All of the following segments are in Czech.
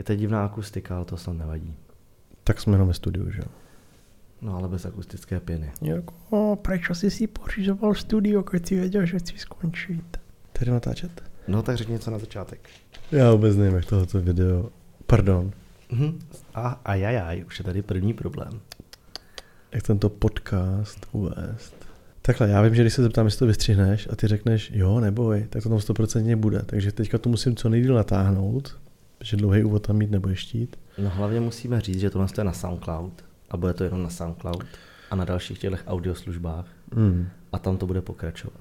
Je to divná akustika, ale to snad nevadí. Tak jsme jenom ve studiu, že jo? No ale bez akustické pěny. Jako, o, proč jsi si pořizoval studio, když jsi věděl, že chci skončit? Tady natáčet? No tak řekni něco na začátek. Já vůbec nevím, jak tohoto video... Pardon. Mhm. A ajajaj, už je tady první problém. Jak tento podcast uvést? Takhle, já vím, že když se zeptám, jestli to vystřihneš a ty řekneš jo, neboj, tak to tam stoprocentně bude. Takže teďka to musím co nejdýl natáhnout, že dlouhý úvod tam mít nebo štít. No hlavně musíme říct, že tohle je na SoundCloud a bude to jenom na SoundCloud a na dalších těch audioslužbách Mm. a tam to bude pokračovat.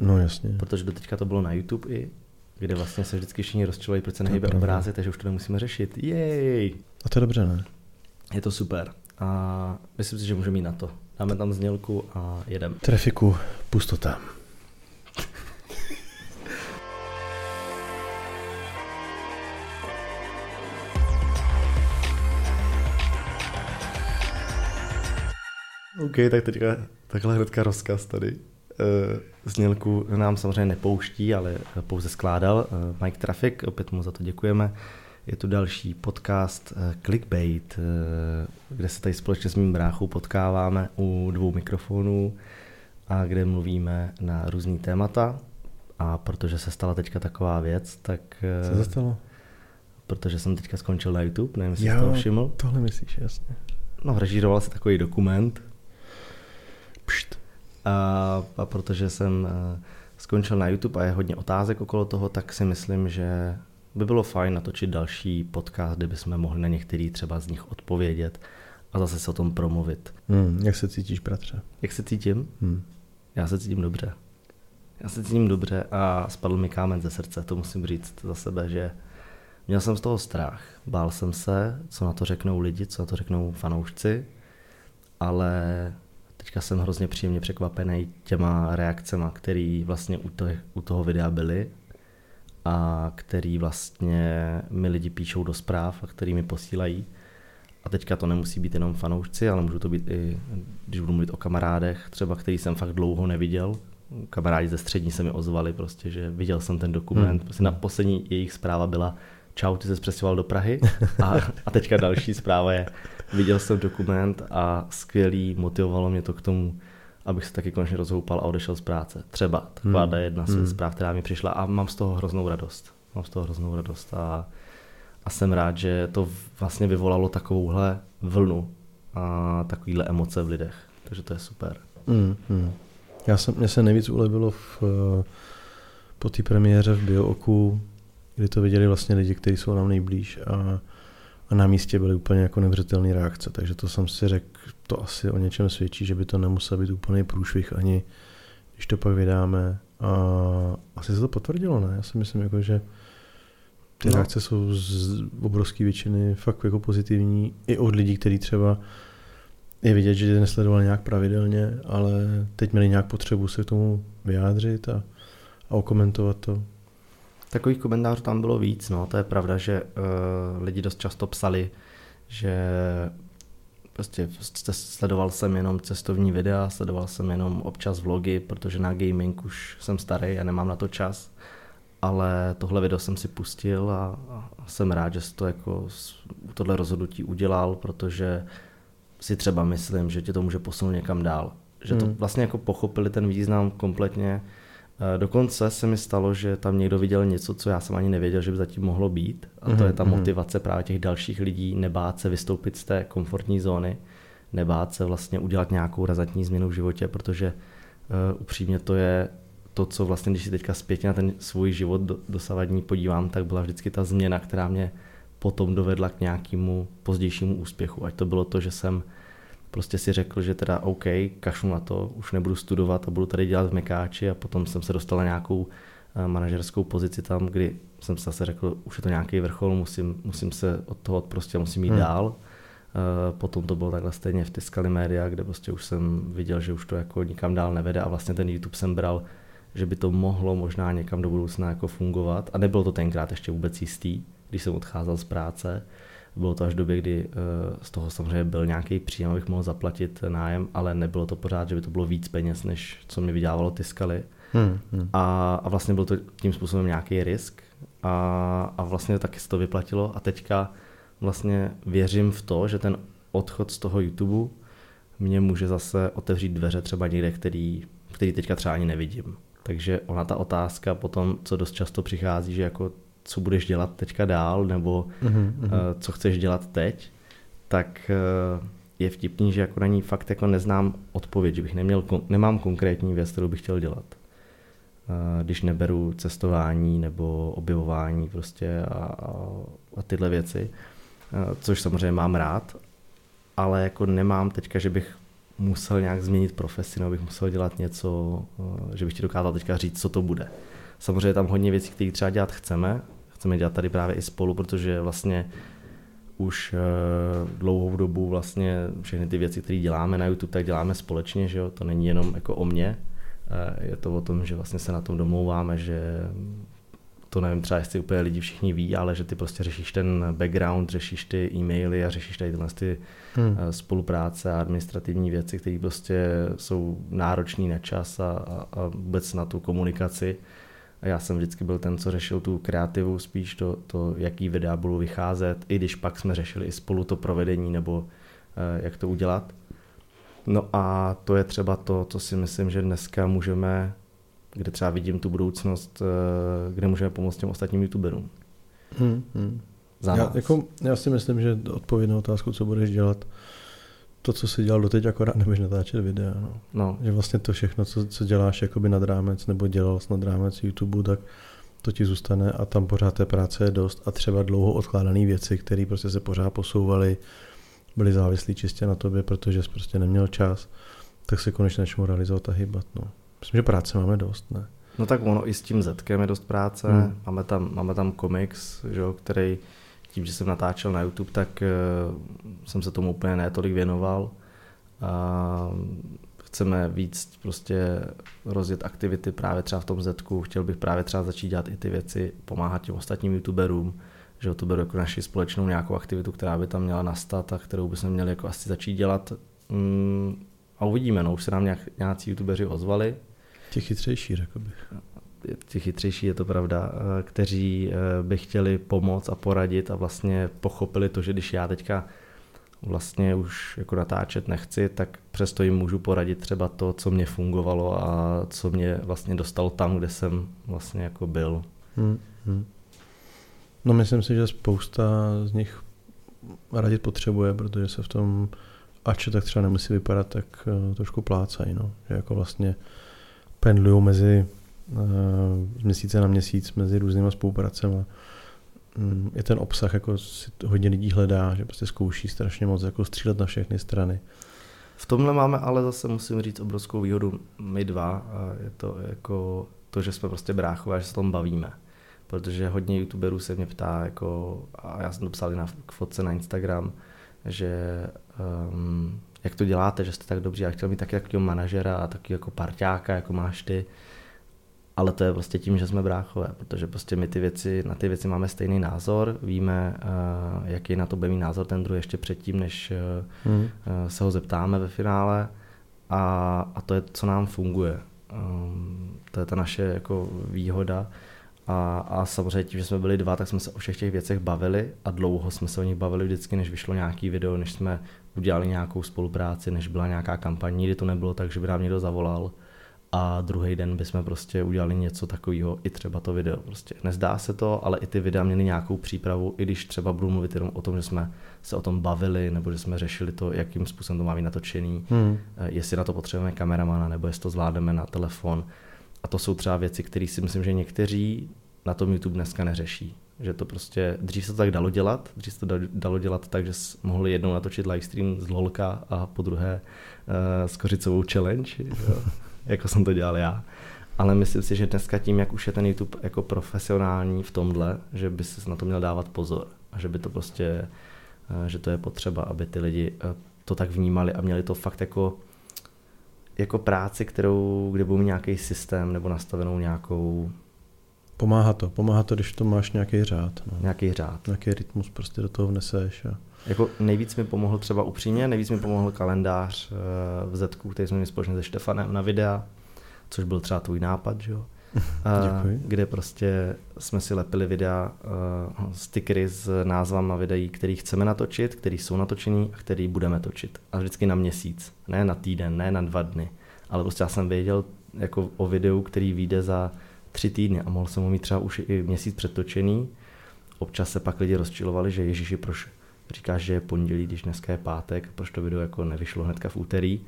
No jasně. Protože do teďka to bylo na YouTube i, kde vlastně se vždycky všichni rozčilují, proč se To nehybe obrázek, takže už to nemusíme řešit. Jej! A to je dobře, ne? Je to super. A myslím si, že můžeme jít na to. Dáme tam znělku a jedem. Trafiku, pustota. OK, tak teďka takhle hnedka rozkaz tady. Eh, Znělku nám samozřejmě nepouští, ale pouze skládal eh, Mike Traffic, opět mu za to děkujeme. Je tu další podcast eh, Clickbait, kde se tady společně s mým bráchou potkáváme u dvou mikrofonů a kde mluvíme na různý témata. A protože se stala teďka taková věc, tak Co se stalo? protože jsem teďka skončil na YouTube, nevím, jestli jsi to všiml. tohle myslíš, jasně. No, režíroval se takový dokument, Pšt. A, a protože jsem eh, skončil na YouTube a je hodně otázek okolo toho, tak si myslím, že by bylo fajn natočit další podcast, kde bychom mohli na některý třeba z nich odpovědět a zase se o tom promluvit. Hmm, jak se cítíš, bratře? Jak se cítím? Hmm. Já se cítím dobře. Já se cítím dobře a spadl mi kámen ze srdce, to musím říct za sebe, že měl jsem z toho strach. Bál jsem se, co na to řeknou lidi, co na to řeknou fanoušci, ale teďka jsem hrozně příjemně překvapený těma reakcemi, které vlastně u, to, u toho videa byly a který vlastně mi lidi píšou do zpráv a který mi posílají. A teďka to nemusí být jenom fanoušci, ale můžu to být i, když budu mluvit o kamarádech, třeba který jsem fakt dlouho neviděl. Kamarádi ze střední se mi ozvali prostě, že viděl jsem ten dokument. Hmm. Prostě na poslední jejich zpráva byla čau, ty se přestěhoval do Prahy. A, a teďka další zpráva je, viděl jsem dokument a skvělý, motivovalo mě to k tomu, abych se taky konečně rozhoupal a odešel z práce. Třeba taková Hmm. je jedna z Hmm. zpráv, která mi přišla a mám z toho hroznou radost. Mám z toho hroznou radost a, a jsem rád, že to vlastně vyvolalo takovouhle vlnu a takovýhle emoce v lidech. Takže to je super. Hmm, hmm. Já jsem, mně se nejvíc ulevilo v, po té premiéře v Biooku, kdy to viděli vlastně lidi, kteří jsou nám nejblíž a, a na místě byly úplně jako nevřetelné reakce, takže to jsem si řekl, to asi o něčem svědčí, že by to nemusel být úplný průšvih ani, když to pak vydáme. A asi se to potvrdilo, ne? Já si myslím, jako, že ty No. reakce jsou z obrovské většiny fakt jako pozitivní i od lidí, kteří třeba je vidět, že je nesledovali nějak pravidelně, ale teď měli nějak potřebu se k tomu vyjádřit a, a okomentovat to. Takových komentářů tam bylo víc, no, to je pravda, že uh, lidi dost často psali, že prostě sledoval jsem jenom cestovní videa, sledoval jsem jenom občas vlogy, protože na gaming už jsem starý a nemám na to čas, ale tohle video jsem si pustil a, a jsem rád, že jsi to jako tohle rozhodnutí udělal, protože si třeba myslím, že tě to může posunout někam dál. Že to Hmm. vlastně jako pochopili ten význam kompletně. Eh, Dokonce se mi stalo, že tam někdo viděl něco, co já jsem ani nevěděl, že by zatím mohlo být. A to Mhm, je ta mhm. motivace právě těch dalších lidí, nebát se vystoupit z té komfortní zóny, nebát se vlastně udělat nějakou razantní změnu v životě, protože uh, upřímně to je to, co vlastně, když si teďka zpětně na ten svůj život do, dosavadní podívám, tak byla vždycky ta změna, která mě potom dovedla k nějakému pozdějšímu úspěchu. Ať to bylo to, že jsem prostě si řekl, že teda OK, kašlu na to, už nebudu studovat a budu tady dělat v Mekáči a potom jsem se dostal na nějakou eh, manažerskou pozici tam, kdy jsem si zase řekl, už je to nějaký vrchol, musím, musím se od toho prostě musím jít Hmm. dál. Eh, Potom to bylo takhle stejně v Tiskali média, kde prostě už jsem viděl, že už to jako nikam dál nevede a vlastně ten YouTube jsem bral, že by to mohlo možná někam do budoucna jako fungovat a nebylo to tenkrát ještě vůbec jistý, když jsem odcházel z práce. Bylo to až v době, kdy eh, z toho samozřejmě byl nějaký příjem, abych mohl zaplatit nájem, ale nebylo to pořád, že by to bylo víc peněz, než co mi vydělávalo Tiskali. Hmm, hmm. A, a vlastně byl to tím způsobem nějaký risk a, a vlastně taky se to vyplatilo a teďka vlastně věřím v to, že ten odchod z toho YouTube mě může zase otevřít dveře třeba někde, který, který teďka třeba ani nevidím. Takže ona ta otázka potom, co dost často přichází, že jako co budeš dělat teďka dál, nebo Mm-hmm. uh, co chceš dělat teď, tak uh, je vtipný, že jako na ní fakt jako neznám odpověď, že bych neměl, nemám konkrétní věc, kterou bych chtěl dělat. Uh, když neberu cestování nebo objevování prostě a, a, a tyhle věci, uh, což samozřejmě mám rád, ale jako nemám teďka, že bych musel nějak změnit profesi, nebo bych musel dělat něco, že bych ti dokázal teďka říct, co to bude. Samozřejmě je tam hodně věcí, které třeba dělat chceme, chceme dělat tady právě i spolu, protože vlastně už uh, dlouhou dobu vlastně všechny ty věci, které děláme na YouTube, tak děláme společně, že jo? to není jenom jako o mně, uh, je to o tom, že vlastně se na tom domlouváme, že to nevím třeba, jestli úplně lidi všichni ví, ale že ty prostě řešíš ten background, řešíš ty e-maily a řešíš tady tyhle ty hmm. spolupráce a administrativní věci, které prostě jsou náročné na čas a, a, a vůbec na tu komunikaci. A já jsem vždycky byl ten, co řešil tu kreativu, spíš to, to jaký videa budou vycházet, i když pak jsme řešili i spolu to provedení nebo uh, jak to udělat. No a to je třeba to, co si myslím, že dneska můžeme, kde třeba vidím tu budoucnost, uh, kde můžeme pomoct těm ostatním youtuberům. Hmm, hmm. Za já, jako, já si myslím, že odpověď na otázku, co budeš dělat, to, co jsi dělal doteď, akorát nebudeš natáčet videa. No. No. Že vlastně to všechno, co, co děláš jakoby nad rámec, nebo dělal jsi nad rámec YouTube, tak to ti zůstane a tam pořád té práce je dost a třeba dlouho odkládané věci, které prostě se pořád posouvaly, byly závislí čistě na tobě, protože jsi prostě neměl čas, tak se konečně začnou realizovat a hýbat. No. Myslím, že práce máme dost, ne? No tak ono i s tím Zetkem je dost práce, hmm. máme, tam, máme tam komiks, že, který tím, že jsem natáčel na YouTube, tak uh, jsem se tomu úplně netolik věnoval. Uh, chceme víc prostě rozjet aktivity právě třeba v tom Zetku. Chtěl bych právě třeba začít dělat i ty věci, pomáhat těm ostatním youtuberům, že to beru jako naši společnou nějakou aktivitu, která by tam měla nastat a kterou bychom měli jako asi začít dělat. Mm, a uvidíme, no, už se nám nějak, nějací youtubeři ozvali. Těch chytřejší, řekl bych ti chytřejší, je to pravda, eh, kteří eh, by chtěli pomoct a poradit a vlastně pochopili to, že když já teďka vlastně už jako natáčet nechci, tak přesto jim můžu poradit třeba to, co mě fungovalo a co mě vlastně dostalo tam, kde jsem vlastně jako byl. Hmm, hmm. No myslím si, že spousta z nich radit potřebuje, protože se v tom ač tak třeba nemusí vypadat, tak uh, trošku plácají, no. Že jako vlastně pendlují mezi z eh, měsíce na měsíc mezi různýma spolupracemi. Mm, je ten obsah, jako si hodně lidí hledá, že prostě zkouší strašně moc jako střílet na všechny strany. V tomhle máme ale zase, musím říct, obrovskou výhodu my dva. A je to jako to, že jsme prostě bráchové, že se tom bavíme. Protože hodně youtuberů se mě ptá, jako, a já jsem to psal na k fotce na Instagram, že um, jak to děláte, že jste tak dobří. Já chtěl mít taky takového manažera a taky jako parťáka, jako máš ty ale to je prostě tím, že jsme bráchové, protože prostě my ty věci, na ty věci máme stejný názor, víme, uh, jaký na to bude mít názor ten druhý ještě předtím, než hmm. se ho zeptáme ve finále a, a to je, co nám funguje. Um, to je ta naše jako výhoda a, a samozřejmě tím, že jsme byli dva, tak jsme se o všech těch věcech bavili a dlouho jsme se o nich bavili vždycky, než vyšlo nějaký video, než jsme udělali nějakou spolupráci, než byla nějaká kampaň, nikdy to nebylo tak, že by nám někdo zavolal a druhý den bychom prostě udělali něco takového, i třeba to video. Prostě nezdá se to, ale i ty videa měly nějakou přípravu, i když třeba budu mluvit jenom o tom, že jsme se o tom bavili, nebo že jsme řešili to, jakým způsobem to má být natočený, hmm. Eh, jestli na to potřebujeme kameramana, nebo jestli to zvládneme na telefon. A to jsou třeba věci, které si myslím, že někteří na tom YouTube dneska neřeší. Že to prostě, dřív se to tak dalo dělat, dřív se to dalo dělat tak, že mohli jednou natočit livestream z LOLka a po druhé uh, s kořicovou challenge. Jo. jako jsem to dělal já. Ale myslím si, že dneska tím, jak už je ten YouTube jako profesionální v tomhle, že by se na to měl dávat pozor. A že by to prostě, eh, že to je potřeba, aby ty lidi eh, to tak vnímali a měli to fakt jako jako práci, kterou, kde budou nějaký systém nebo nastavenou nějakou... Pomáhá to, pomáhá to, když to máš nějaký řád. No. Nějaký řád. Nějaký rytmus prostě do toho vneseš. A... Jako nejvíc mi pomohl třeba upřímně, nejvíc mi pomohl kalendář eh, v Zetku, který jsme měli společně se Štefanem na videa. což byl třeba tvůj nápad, že jo? Děkuji. kde prostě jsme si lepili videa, uh, stickery s názvama videí, který chceme natočit, který jsou natočený a který budeme točit. A vždycky na měsíc, ne na týden, ne na dva dny. Ale prostě já jsem věděl jako o videu, který vyjde za tři týdny a mohl jsem ho mít třeba už i měsíc předtočený. Občas se pak lidi rozčilovali, že Ježíši, proč říkáš, že je pondělí, když dneska je pátek, proč to video jako nevyšlo hnedka v úterý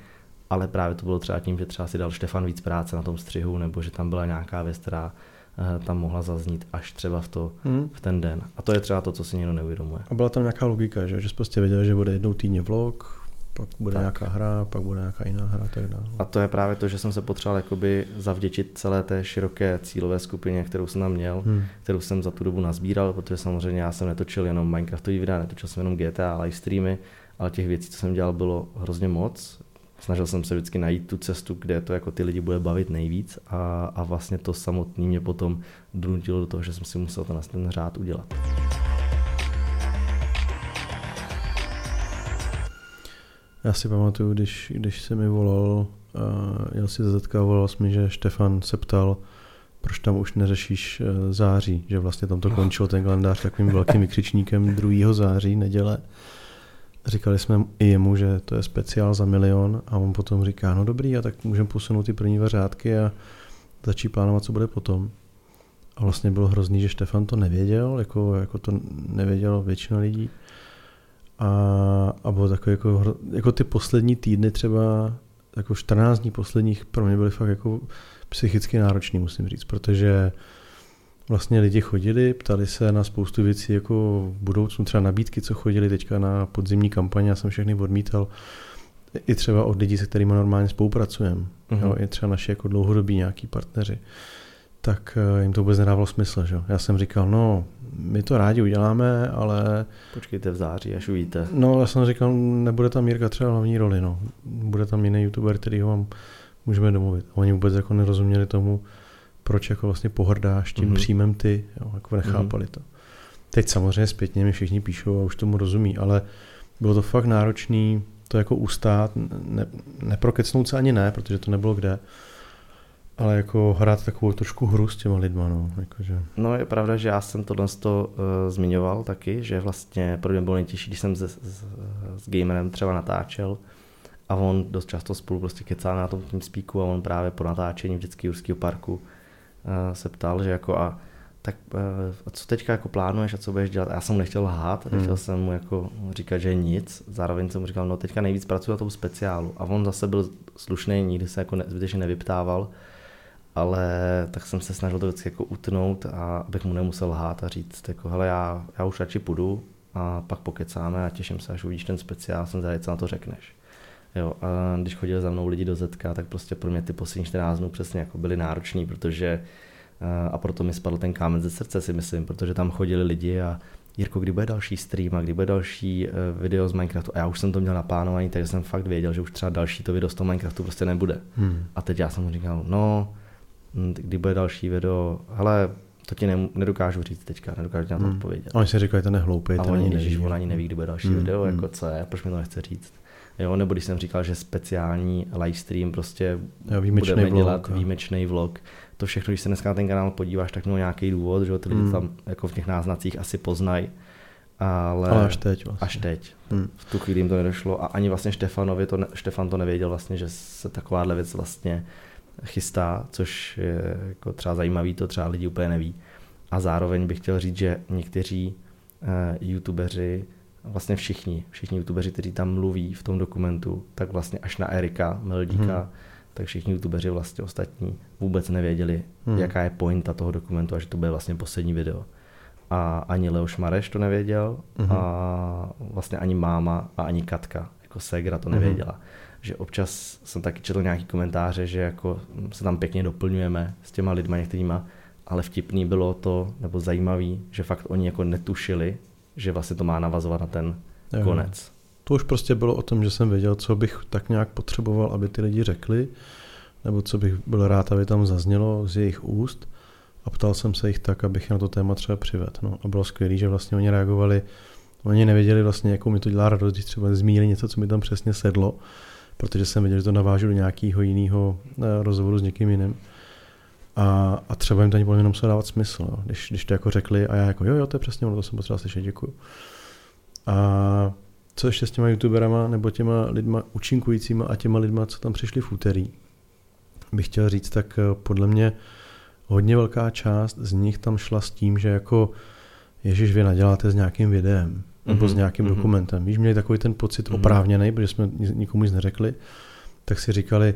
ale právě to bylo třeba tím, že třeba si dal Štefan víc práce na tom střihu, nebo že tam byla nějaká věc, která uh, tam mohla zaznít až třeba v, to, hmm. v ten den. A to je třeba to, co si někdo neuvědomuje. A byla tam nějaká logika, že, že jsi prostě věděl, že bude jednou týdně vlog, pak bude tak. nějaká hra, pak bude nějaká jiná hra a tak dále. A to je právě to, že jsem se potřeboval jakoby zavděčit celé té široké cílové skupině, kterou jsem tam měl, hmm. kterou jsem za tu dobu nazbíral, protože samozřejmě já jsem netočil jenom Minecraftový videa, netočil jsem jenom GTA live streamy, ale těch věcí, co jsem dělal, bylo hrozně moc snažil jsem se vždycky najít tu cestu, kde to jako ty lidi bude bavit nejvíc a, a vlastně to samotný mě potom donutilo do toho, že jsem si musel ten, ten řád udělat. Já si pamatuju, když, když se mi volal, uh, jel si ZK, volal mi, že Štefan se ptal, proč tam už neřešíš uh, září, že vlastně tam to no. končilo ten kalendář takovým velkým vykřičníkem 2. září, neděle. Říkali jsme i jemu, že to je speciál za milion a on potom říká, no dobrý, a tak můžeme posunout ty první řádky a začít plánovat, co bude potom. A vlastně bylo hrozný, že Štefan to nevěděl, jako, jako to nevěděl většina lidí. A, a bylo takové jako, jako ty poslední týdny třeba, jako 14 dní posledních pro mě byly fakt jako psychicky náročný, musím říct, protože vlastně lidi chodili, ptali se na spoustu věcí jako v budoucnu, třeba nabídky, co chodili teďka na podzimní kampaně, já jsem všechny odmítal. I třeba od lidí, se kterými normálně spolupracujeme, mm-hmm. i třeba naši jako dlouhodobí nějaký partneři, tak eh, jim to vůbec nedávalo smysl. Že? Já jsem říkal, no, my to rádi uděláme, ale... Počkejte v září, až uvidíte. No, já jsem říkal, nebude tam Jirka třeba hlavní roli, no. Bude tam jiný youtuber, který ho vám můžeme domluvit. Oni vůbec jako nerozuměli tomu, proč jako vlastně pohrdáš tím mm-hmm. příjmem ty, jo, jako nechápali mm-hmm. to. Teď samozřejmě zpětně mi všichni píšou a už tomu rozumí, ale bylo to fakt náročný to jako ustát, ne, neprokecnout se ani ne, protože to nebylo kde, ale jako hrát takovou trošku hru s těma lidma, no. Jakože. No je pravda, že já jsem tohle to uh, zmiňoval taky, že vlastně pro mě bylo nejtěžší, když jsem s, s, s gamerem třeba natáčel a on dost často spolu prostě kecá na tom tím spíku a on právě po natáčení vždycky Jurského parku Eh, se ptal, že jako a tak a eh, co teďka jako plánuješ a co budeš dělat? A já jsem mu nechtěl lhát, hmm. nechtěl jsem mu jako říkat, že nic. Zároveň jsem mu říkal, no teďka nejvíc pracuji na tom speciálu. A on zase byl slušný, nikdy se jako zbytečně nevyptával. Ale tak jsem se snažil to vždycky jako utnout a abych mu nemusel lhát a říct, jako hele, já, já už radši půjdu a pak pokecáme a těším se, až uvidíš ten speciál, jsem zvědavý, co na to řekneš. Jo, a když chodili za mnou lidi do Zetka, tak prostě pro mě ty poslední 14 dnů přesně jako byly náročný, protože a proto mi spadl ten kámen ze srdce si myslím, protože tam chodili lidi a Jirko, kdy bude další stream a kdy bude další e, video z Minecraftu. A já už jsem to měl naplánovaný, takže jsem fakt věděl, že už třeba další to video z toho Minecraftu prostě nebude. Hmm. A teď já jsem mu říkal, no, kdy bude další video, ale to ti ne, nedokážu říct teďka, nedokážu na to hmm. odpovědět. Oni si říkají, to nehloupý, to oni, neví. on ani neví, kdy bude další hmm. video, jako hmm. co je, proč mi to nechce říct. Jo, nebo když jsem říkal, že speciální livestream prostě jo, výjimečný budeme vlog, dělat jo. výjimečný vlog. To všechno, když se dneska na ten kanál podíváš, tak mělo nějaký důvod, že ty lidi hmm. tam jako v těch náznacích asi poznají. Ale, ale až teď vlastně. Až teď. Hmm. V tu chvíli jim to nedošlo a ani vlastně Štefanovi to ne, Štefan to nevěděl vlastně, že se takováhle věc vlastně chystá, což je jako třeba zajímavý, to třeba lidi úplně neví. A zároveň bych chtěl říct, že někteří uh, youtubeři vlastně všichni, všichni youtubeři, kteří tam mluví v tom dokumentu, tak vlastně až na Erika Meldíka, hmm. tak všichni youtubeři vlastně ostatní vůbec nevěděli, hmm. jaká je pointa toho dokumentu a že to bude vlastně poslední video. A ani Leoš Mareš to nevěděl hmm. a vlastně ani máma a ani Katka, jako Segra to mhm. nevěděla. Hmm. Že občas jsem taky četl nějaký komentáře, že jako se tam pěkně doplňujeme s těma lidma některýma, ale vtipný bylo to, nebo zajímavý, že fakt oni jako netušili, že vlastně to má navazovat na ten jo. konec. To už prostě bylo o tom, že jsem věděl, co bych tak nějak potřeboval, aby ty lidi řekli, nebo co bych byl rád, aby tam zaznělo z jejich úst a ptal jsem se jich tak, abych na to téma třeba přivedl. No, a bylo skvělé, že vlastně oni reagovali, oni nevěděli vlastně, jakou mi to dělá radost, když třeba zmínili něco, co mi tam přesně sedlo, protože jsem věděl, že to navážu do nějakého jiného eh, rozhovoru s někým jiným. A, a třeba jim to ani jenom muselo dávat smysl, no. když, když to jako řekli a já jako jo, jo, to je přesně ono, to jsem potřeboval slyšet, děkuju. A co ještě s těma youtuberama nebo těma lidma účinkujícíma a těma lidma, co tam přišli v úterý, bych chtěl říct, tak eh, podle mě hodně velká část z nich tam šla s tím, že jako Ježíš, vy naděláte s nějakým videem nebo s nějakým mm-hmm. dokumentem. Víš, měli takový ten pocit mm-hmm. oprávněný, protože jsme nikomu nic neřekli, tak si říkali,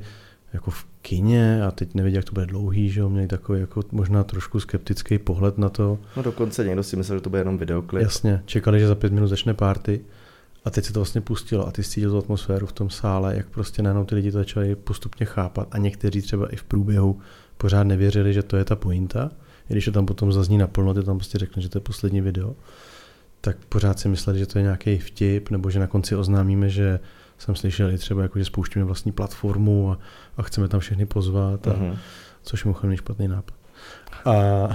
jako v kině a teď nevědí, jak to bude dlouhý, že jo, měli takový jako možná trošku skeptický pohled na to. No dokonce někdo si myslel, že to bude jenom videoklip. Jasně, čekali, že za pět minut začne party a teď se to vlastně pustilo a ty cítil tu atmosféru v tom sále, jak prostě najednou ty lidi to začali postupně chápat a někteří třeba i v průběhu pořád nevěřili, že to je ta pointa, i když to tam potom zazní naplno, ty tam prostě řekne, že to je poslední video, tak pořád si mysleli, že to je nějaký vtip, nebo že na konci oznámíme, že jsem slyšel i třeba, jako, že spouštíme vlastní platformu a, a chceme tam všechny pozvat, a, uh-huh. což mimochodem není špatný nápad. A,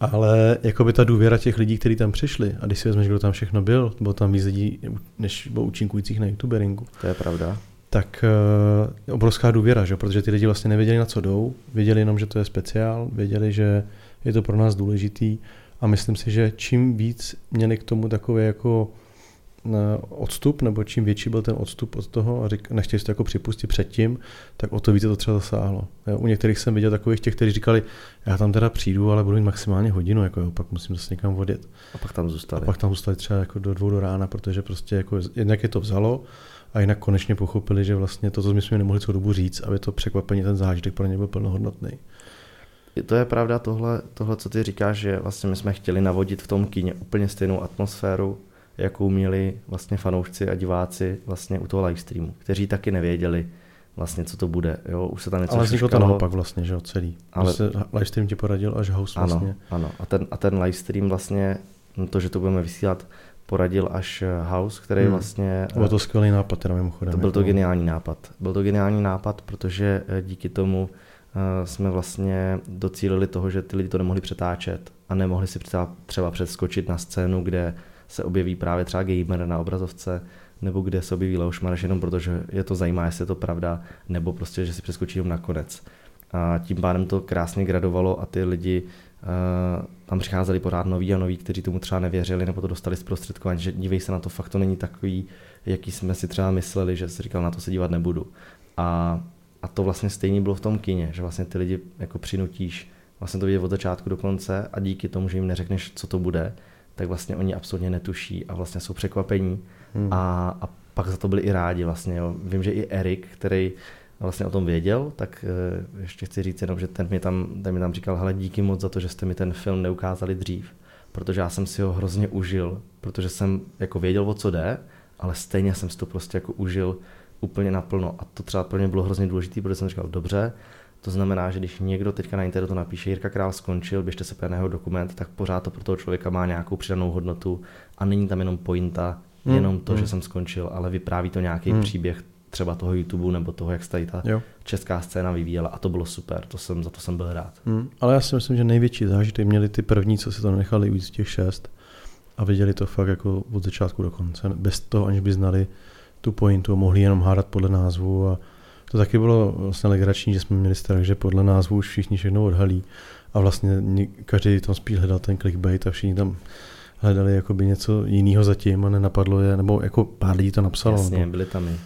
ale jako by ta důvěra těch lidí, kteří tam přišli, a když si vezmeš, kdo tam všechno byl, bylo tam víc lidí, než bylo účinkujících na youtuberingu. To je pravda. Tak uh, obrovská důvěra, že? protože ty lidi vlastně nevěděli, na co jdou, věděli jenom, že to je speciál, věděli, že je to pro nás důležitý a myslím si, že čím víc měli k tomu takové jako odstup, nebo čím větší byl ten odstup od toho a řík, nechtěli si to jako připustit předtím, tak o to více to třeba zasáhlo. U některých jsem viděl takových těch, kteří říkali, já tam teda přijdu, ale budu mít maximálně hodinu, jako jo, pak musím zase někam vodit. A pak tam zůstali. A pak tam zůstali třeba jako do dvou do rána, protože prostě jako jednak je to vzalo a jinak konečně pochopili, že vlastně to, co my jsme nemohli celou dobu říct, aby to překvapení, ten zážitek pro ně byl plnohodnotný. To je pravda, tohle, tohle, co ty říkáš, že vlastně my jsme chtěli navodit v tom kíně úplně stejnou atmosféru, jakou měli vlastně fanoušci a diváci vlastně u toho livestreamu, kteří taky nevěděli vlastně, co to bude. Jo, už se tam něco Ale vzniklo to naopak vlastně, že jo, celý. Ale se livestream ti poradil až host ano, vlastně. Ano, a ten, a ten livestream vlastně, no to, že to budeme vysílat, poradil až House, který hmm. vlastně... Byl to skvělý nápad, teda mimochodem. To byl to jako- geniální nápad. Byl to geniální nápad, protože eh, díky tomu jsme vlastně docílili toho, že ty lidi to nemohli přetáčet a nemohli si třeba předskočit na scénu, kde se objeví právě třeba gamer na obrazovce, nebo kde se objeví Leoš Mareš jenom protože je to zajímá, jestli je to pravda, nebo prostě, že si přeskočí jenom nakonec. A tím pádem to krásně gradovalo a ty lidi uh, tam přicházeli pořád noví a noví, kteří tomu třeba nevěřili, nebo to dostali zprostředkování, že dívej se na to, fakt to není takový, jaký jsme si třeba mysleli, že si říkal, na to se dívat nebudu. A, a to vlastně stejně bylo v tom kině, že vlastně ty lidi jako přinutíš vlastně to vidět od začátku do konce a díky tomu, že jim neřekneš, co to bude, tak vlastně oni absolutně netuší a vlastně jsou překvapení hmm. a, a pak za to byli i rádi vlastně. Jo. Vím, že i Erik, který vlastně o tom věděl, tak uh, ještě chci říct jenom, že ten mi tam, ten mi tam říkal, hele díky moc za to, že jste mi ten film neukázali dřív, protože já jsem si ho hrozně užil, protože jsem jako věděl, o co jde, ale stejně jsem si to prostě jako užil úplně naplno a to třeba pro mě bylo hrozně důležité, protože jsem říkal, dobře, to znamená, že když někdo teďka na internetu napíše Jirka Král skončil, běžte se na jeho dokument, tak pořád to pro toho člověka má nějakou přidanou hodnotu a není tam jenom pointa, mm, jenom to, mm. že jsem skončil, ale vypráví to nějaký mm. příběh třeba toho YouTube nebo toho, jak se tady ta jo. česká scéna vyvíjela a to bylo super, to jsem, za to jsem byl rád. Mm, ale já si myslím, že největší zážitek měli ty první, co si to nechali víc těch šest a viděli to fakt jako od začátku do konce, bez toho, aniž by znali tu pointu, mohli jenom hádat podle názvu a to taky bylo vlastně legrační, že jsme měli strach, že podle názvu už všichni všechno odhalí a vlastně každý tam spíš hledal ten clickbait a všichni tam hledali jakoby něco jiného zatím a nenapadlo je, nebo jako pár lidí to napsalo. Jasně, nebo, byli tam i.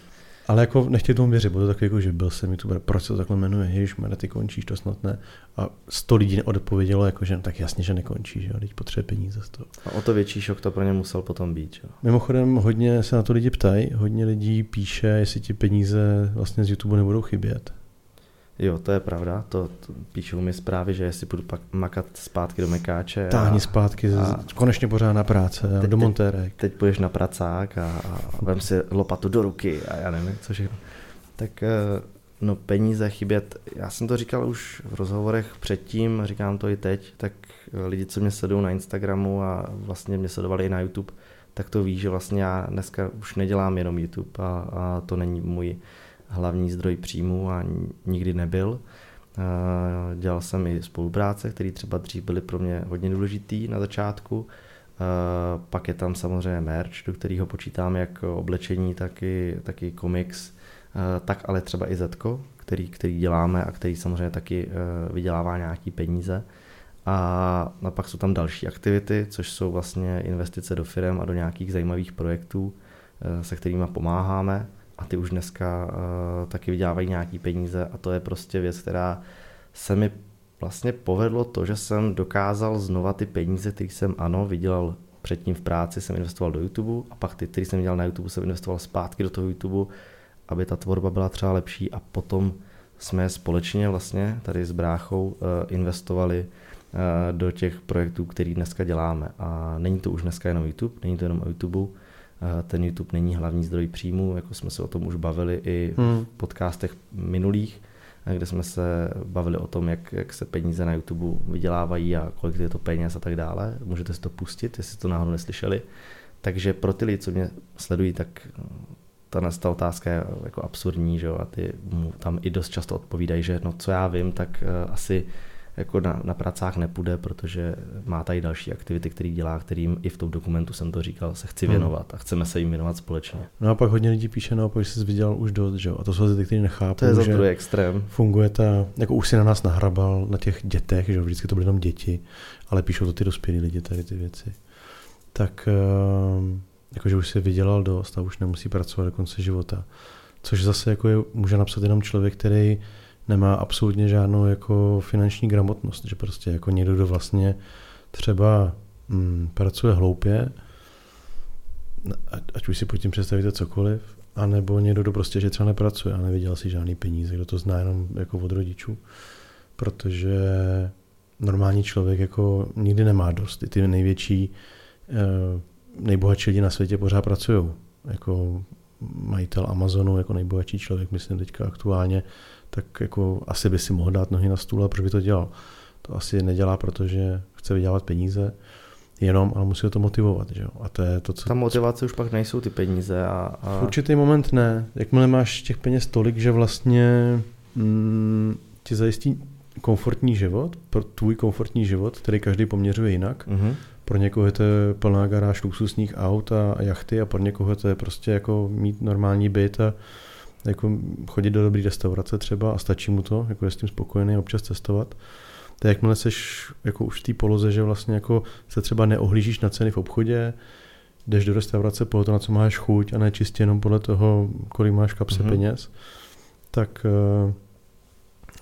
Ale jako nechtěl tomu věřit, bylo to takový, jako, že byl jsem youtuber, proč se to takhle jmenuje, ježiš, ty končíš, to snad ne. A sto lidí odpovědělo, jako, že no, tak jasně, že nekončíš, jo, teď potřebuje peníze z toho. A o to větší šok to pro ně musel potom být. Jo. Mimochodem, hodně se na to lidi ptají, hodně lidí píše, jestli ti peníze vlastně z YouTube nebudou chybět. Jo, to je pravda, to, to píšou mi zprávy, že jestli budu pak makat zpátky do Mekáče. Táhni a, zpátky, a, konečně pořád na práce, teď, do montérek. Teď, teď půjdeš na pracák a, a vem si lopatu do ruky a já nevím, co všechno. Tak eh, no peníze chybět, já jsem to říkal už v rozhovorech předtím, říkám to i teď, tak lidi, co mě sledují na Instagramu a vlastně mě sledovali i na YouTube, tak to ví, že vlastně já dneska už nedělám jenom YouTube a, a to není můj hlavní zdroj příjmu a nikdy nebyl. Dělal jsem i spolupráce, které třeba dřív byly pro mě hodně důležitý na začátku. Pak je tam samozřejmě merch, do kterého počítám jak oblečení, tak i, tak i komiks. tak ale třeba i Zetko, který, který děláme a který samozřejmě taky vydělává nějaký peníze. A, a pak jsou tam další aktivity, což jsou vlastně investice do firm a do nějakých zajímavých projektů, se kterými pomáháme a ty už dneska uh, taky vydělávají nějaký peníze a to je prostě věc, která se mi vlastně povedlo to, že jsem dokázal znova ty peníze, které jsem ano vydělal předtím v práci, jsem investoval do YouTube a pak ty, které jsem dělal na YouTube, jsem investoval zpátky do toho YouTube, aby ta tvorba byla třeba lepší a potom jsme společně vlastně tady s bráchou uh, investovali uh, do těch projektů, který dneska děláme. A není to už dneska jenom YouTube, není to jenom o YouTube, ten YouTube není hlavní zdroj příjmu, jako jsme se o tom už bavili i v hmm. podcastech minulých, kde jsme se bavili o tom, jak, jak se peníze na YouTube vydělávají a kolik je to peněz a tak dále. Můžete si to pustit, jestli to náhodou neslyšeli. Takže pro ty lidi, co mě sledují, tak ta, ta otázka je jako absurdní, že jo? a ty mu tam i dost často odpovídají, že no co já vím, tak uh, asi jako na, na pracách nepůjde, protože má tady další aktivity, který dělá, kterým i v tom dokumentu jsem to říkal, se chci hmm. věnovat a chceme se jim věnovat společně. No a pak hodně lidí píše, no, že jsi viděl už dost, že? a to jsou ty, kteří nechápou, to je za druhý extrém. Funguje ta, jako už si na nás nahrabal na těch dětech, že vždycky to byly jenom děti, ale píšou to ty dospělí lidi, tady ty věci. Tak ehm, jakože už si vydělal dost a už nemusí pracovat do konce života. Což zase jako je, může napsat jenom člověk, který nemá absolutně žádnou jako finanční gramotnost, že prostě jako někdo, kdo vlastně třeba mm, pracuje hloupě, ať, už si pod tím představíte cokoliv, anebo někdo, kdo prostě, že třeba nepracuje a neviděl si žádný peníze, kdo to zná jenom jako od rodičů, protože normální člověk jako nikdy nemá dost. I ty největší, eh, nejbohatší lidi na světě pořád pracují. Jako majitel Amazonu, jako nejbohatší člověk, myslím teďka aktuálně, tak jako asi by si mohl dát nohy na stůl, a proč by to dělal? To asi nedělá, protože chce vydělávat peníze, jenom, ale musí to motivovat. Že jo? A to je to, co... Ta motivace už pak nejsou ty peníze. A, a... V určitý moment ne. Jakmile máš těch peněz tolik, že vlastně mm, ti zajistí komfortní život, pro tvůj komfortní život, který každý poměřuje jinak. Mm-hmm. Pro někoho je to plná garáž luxusních aut a jachty a pro někoho to je prostě jako mít normální byt a jako chodit do dobré restaurace třeba a stačí mu to, jako je s tím spokojený občas cestovat. To je, jakmile seš jako už v té poloze, že vlastně jako se třeba neohlížíš na ceny v obchodě, jdeš do restaurace podle toho, na co máš chuť a ne čistě jenom podle toho, kolik máš kapse mm-hmm. peněz, tak uh,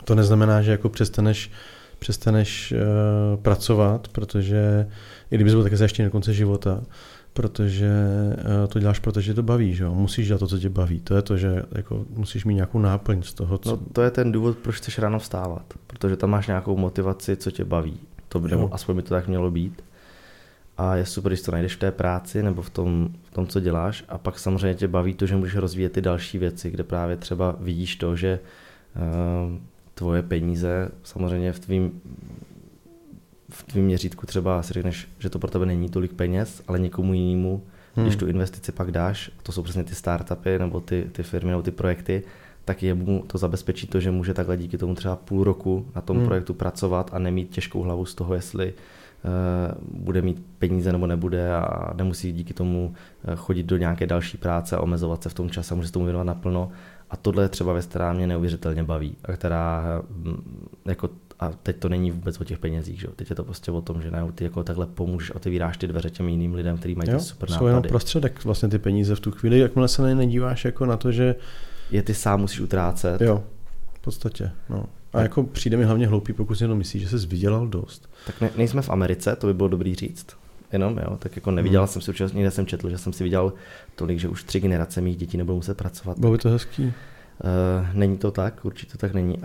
to neznamená, že jako přestaneš, přestaneš uh, pracovat, protože i kdyby byl také ještě na konce života, protože eh, to děláš, protože to baví, že jo? Musíš dělat to, co tě baví. To je to, že jako musíš mít nějakou náplň z toho, co... No, to je ten důvod, proč chceš ráno vstávat, protože tam máš nějakou motivaci, co tě baví. To by, nebo aspoň by to tak mělo být. A je super, když to najdeš v té práci nebo v tom, v tom, co děláš. A pak samozřejmě tě baví to, že můžeš rozvíjet ty další věci, kde právě třeba vidíš to, že uh, tvoje peníze samozřejmě v tvým v tvém měřítku třeba si řekneš, že to pro tebe není tolik peněz, ale někomu jinému, hmm. když tu investici pak dáš, to jsou přesně ty startupy nebo ty, ty firmy nebo ty projekty, tak jemu to zabezpečí to, že může takhle díky tomu třeba půl roku na tom hmm. projektu pracovat a nemít těžkou hlavu z toho, jestli uh, bude mít peníze nebo nebude a nemusí díky tomu uh, chodit do nějaké další práce a omezovat se v tom čase, může se tomu věnovat naplno. A tohle je třeba věc, která mě neuvěřitelně baví a která mm, jako a teď to není vůbec o těch penězích, že? teď je to prostě o tom, že najednou ty jako takhle pomůžeš, otevíráš ty dveře těm jiným lidem, kteří mají jo, ty super nápady. jenom prostředek vlastně ty peníze v tu chvíli, jakmile se na ně nedíváš jako na to, že... Je ty sám musíš utrácet. Jo, v podstatě, no. A jako přijde mi hlavně hloupý, pokud si jenom myslíš, že jsi vydělal dost. Tak ne, nejsme v Americe, to by bylo dobrý říct. Jenom, jo, tak jako neviděl hmm. jsem si určitě, někde jsem četl, že jsem si viděl tolik, že už tři generace mých dětí nebudou muset pracovat. Bylo by to hezký. Uh, není to tak, určitě tak není. Uh,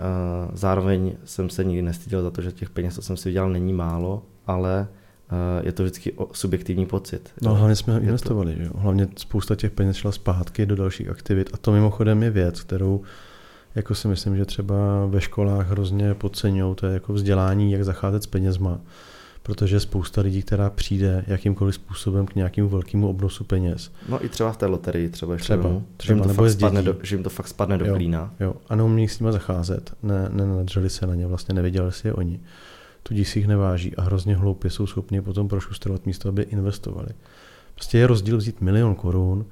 zároveň jsem se nikdy nestyděl za to, že těch peněz, co jsem si vydělal, není málo, ale uh, je to vždycky subjektivní pocit. No hlavně jsme investovali, to... že hlavně spousta těch peněz šla zpátky do dalších aktivit a to mimochodem je věc, kterou jako si myslím, že třeba ve školách hrozně podceňují, to je jako vzdělání, jak zacházet s penězma protože spousta lidí, která přijde jakýmkoliv způsobem k nějakému velkému obnosu peněz. No i třeba v té loterii třeba třeba, třeba že, jim to fakt spadne do, že jim to fakt spadne do jo, klína. Jo, a neumí s nimi zacházet, ne, nenadřeli se na ně, vlastně nevěděli si je oni. Tudíž si jich neváží a hrozně hloupě jsou schopni potom prošustrovat místo, aby investovali. Prostě je rozdíl vzít milion korun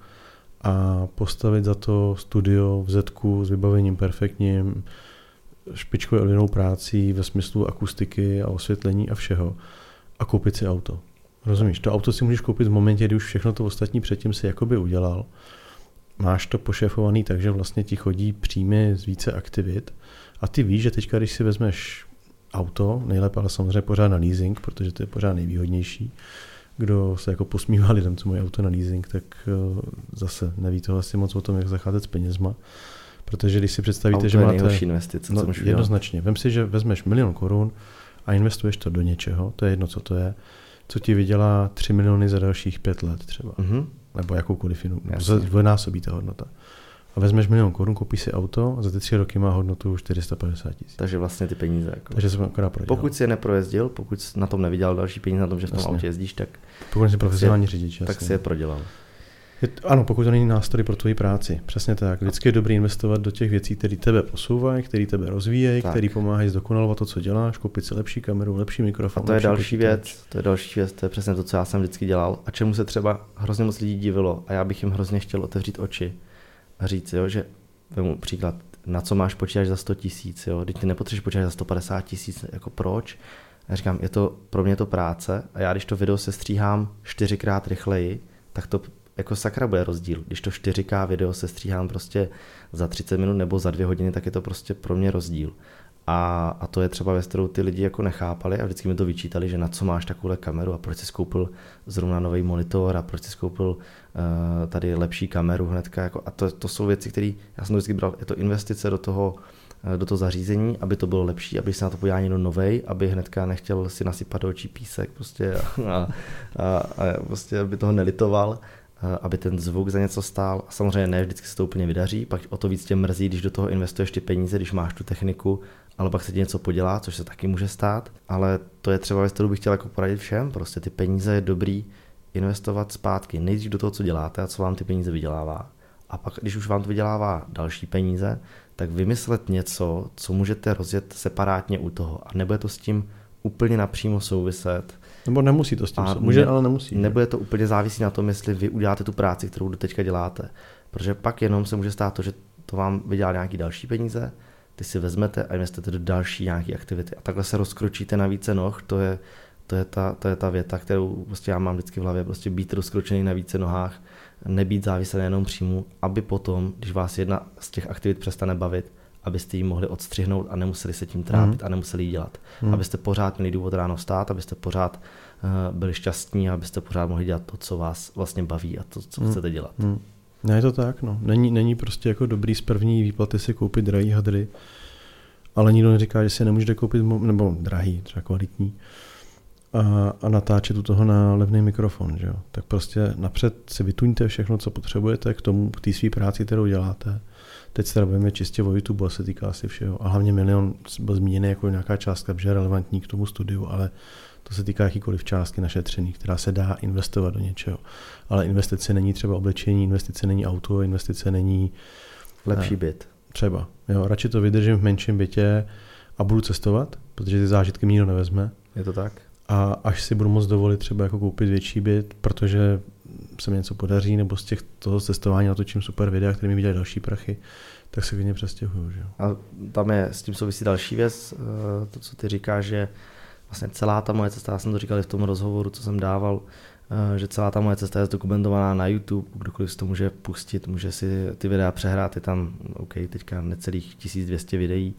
a postavit za to studio v Zetku s vybavením perfektním, špičkově odvěnou prácí ve smyslu akustiky a osvětlení a všeho a koupit si auto. Rozumíš? To auto si můžeš koupit v momentě, kdy už všechno to ostatní předtím si jakoby udělal. Máš to pošefovaný tak, že vlastně ti chodí příjmy z více aktivit a ty víš, že teďka, když si vezmeš auto, nejlépe ale samozřejmě pořád na leasing, protože to je pořád nejvýhodnější, kdo se jako posmívá lidem, co mají auto na leasing, tak eh, zase neví to asi moc o tom, jak zacházet s penězma. Protože když si představíte, Auto že máte... investice, no, co jednoznačně. Vem si, že vezmeš milion korun a investuješ to do něčeho, to je jedno, co to je, co ti vydělá 3 miliony za dalších 5 let třeba. Mm-hmm. Nebo jakoukoliv jinou. Dvojnásobí ta hodnota. A vezmeš milion korun, koupíš si auto a za ty tři roky má hodnotu 450 tisíc. Takže vlastně ty peníze. Jako... Takže jsem akorát prodělal. Pokud si je neprojezdil, pokud jsi na tom nevydělal další peníze na tom, že v tom Jasně. autě jezdíš, tak, Pokud jsi profesionální řidič, tak si je prodělal. Je, ano, pokud to není nástroj pro tvoji práci. Přesně tak. Vždycky je dobré investovat do těch věcí, které tebe posouvají, které tebe rozvíjejí, které pomáhají zdokonalovat to, co děláš, koupit si lepší kameru, lepší mikrofon. A to je další počítač. věc, to je další věc, to je přesně to, co já jsem vždycky dělal a čemu se třeba hrozně moc lidí divilo a já bych jim hrozně chtěl otevřít oči a říct, jo, že vemu příklad, na co máš počítač za 100 tisíc, jo, teď ty nepotřebuješ počítač za 150 tisíc, jako proč? A já říkám, je to, pro mě to práce a já když to video sestříhám čtyřikrát rychleji, tak to jako sakra bude rozdíl. Když to 4K video sestříhám prostě za 30 minut nebo za dvě hodiny, tak je to prostě pro mě rozdíl. A, a to je třeba věc, kterou ty lidi jako nechápali a vždycky mi to vyčítali, že na co máš takovou kameru a proč jsi koupil zrovna nový monitor a proč jsi koupil uh, tady lepší kameru hnedka. Jako, a to, to jsou věci, které já jsem vždycky bral, je to investice do toho, eh, do toho zařízení, aby to bylo lepší, aby se na to podíval někdo novej, aby hnedka nechtěl si nasypat do očí písek prostě a, a, a, a prostě aby toho nelitoval eh, aby ten zvuk za něco stál. Samozřejmě ne vždycky se to úplně vydaří, pak o to víc tě mrzí, když do toho investuješ ty peníze, když máš tu techniku, ale pak se ti něco podělá, což se taky může stát. Ale to je třeba věc, kterou bych chtěl jako poradit všem. Prostě ty peníze je dobrý investovat zpátky. Nejdřív do toho, co děláte a co vám ty peníze vydělává. A pak, když už vám to vydělává další peníze, tak vymyslet něco, co můžete rozjet separátně u toho. A nebude to s tím úplně napřímo souviset. Nebo nemusí to s tím, A může, ne- ale nemusí. Nebude to úplně závisí na tom, jestli vy uděláte tu práci, kterou do teďka děláte. Protože pak jenom se může stát to, že to vám vydělá nějaký další peníze, ty si vezmete a investujete do další nějaké aktivity. A takhle se rozkročíte na více noh, to je, to je, ta, to je ta věta, kterou prostě já mám vždycky v hlavě, prostě být rozkročený na více nohách, nebýt závislý jenom příjmu, aby potom, když vás jedna z těch aktivit přestane bavit, abyste ji mohli odstřihnout a nemuseli se tím trápit Mhm. a nemuseli ji dělat. Hmm. Abyste pořád měli důvod ráno vstát, abyste pořád uh, byli šťastní, abyste pořád mohli dělat to, co vás vlastně baví a to, co Hmm. chcete dělat. Hmm. Ne, je to tak, no. Není, není prostě jako dobrý z první výplaty si koupit drahý hadry, ale nikdo neříká, že si nemůžete koupit, nebo drahý, třeba kvalitní, a, a natáčet u toho na levný mikrofon, že jo. Tak prostě napřed si vytuňte všechno, co potřebujete k tomu, k té své práci, kterou děláte. Teď se bavíme čistě o YouTube, a se týká asi všeho. A hlavně milion byl zmíněný jako nějaká částka, že je relevantní k tomu studiu, ale to se týká jakýkoliv částky našetřený, která se dá investovat do něčeho. Ale investice není třeba oblečení, investice není auto, investice není Lepší Ne. byt. třeba. Jo, radši to vydržím v menším bytě a budu cestovat, protože ty zážitky mi nikdo nevezme. Je to tak? A až si budu moct dovolit třeba jako koupit větší byt, protože se mi něco podaří, nebo z těch toho cestování natočím super videa, které mi vydělají další prachy, tak se klidně přestěhuju. Že? A tam je s tím souvisí další věc, eh, to, co ty říkáš, že vlastně celá ta moje cesta, já jsem to říkal i v tom rozhovoru, co jsem dával, eh, že celá ta moje cesta je zdokumentovaná na YouTube, kdokoliv si to může pustit, může si ty videa přehrát, je tam, OK, teďka necelých 1200 videí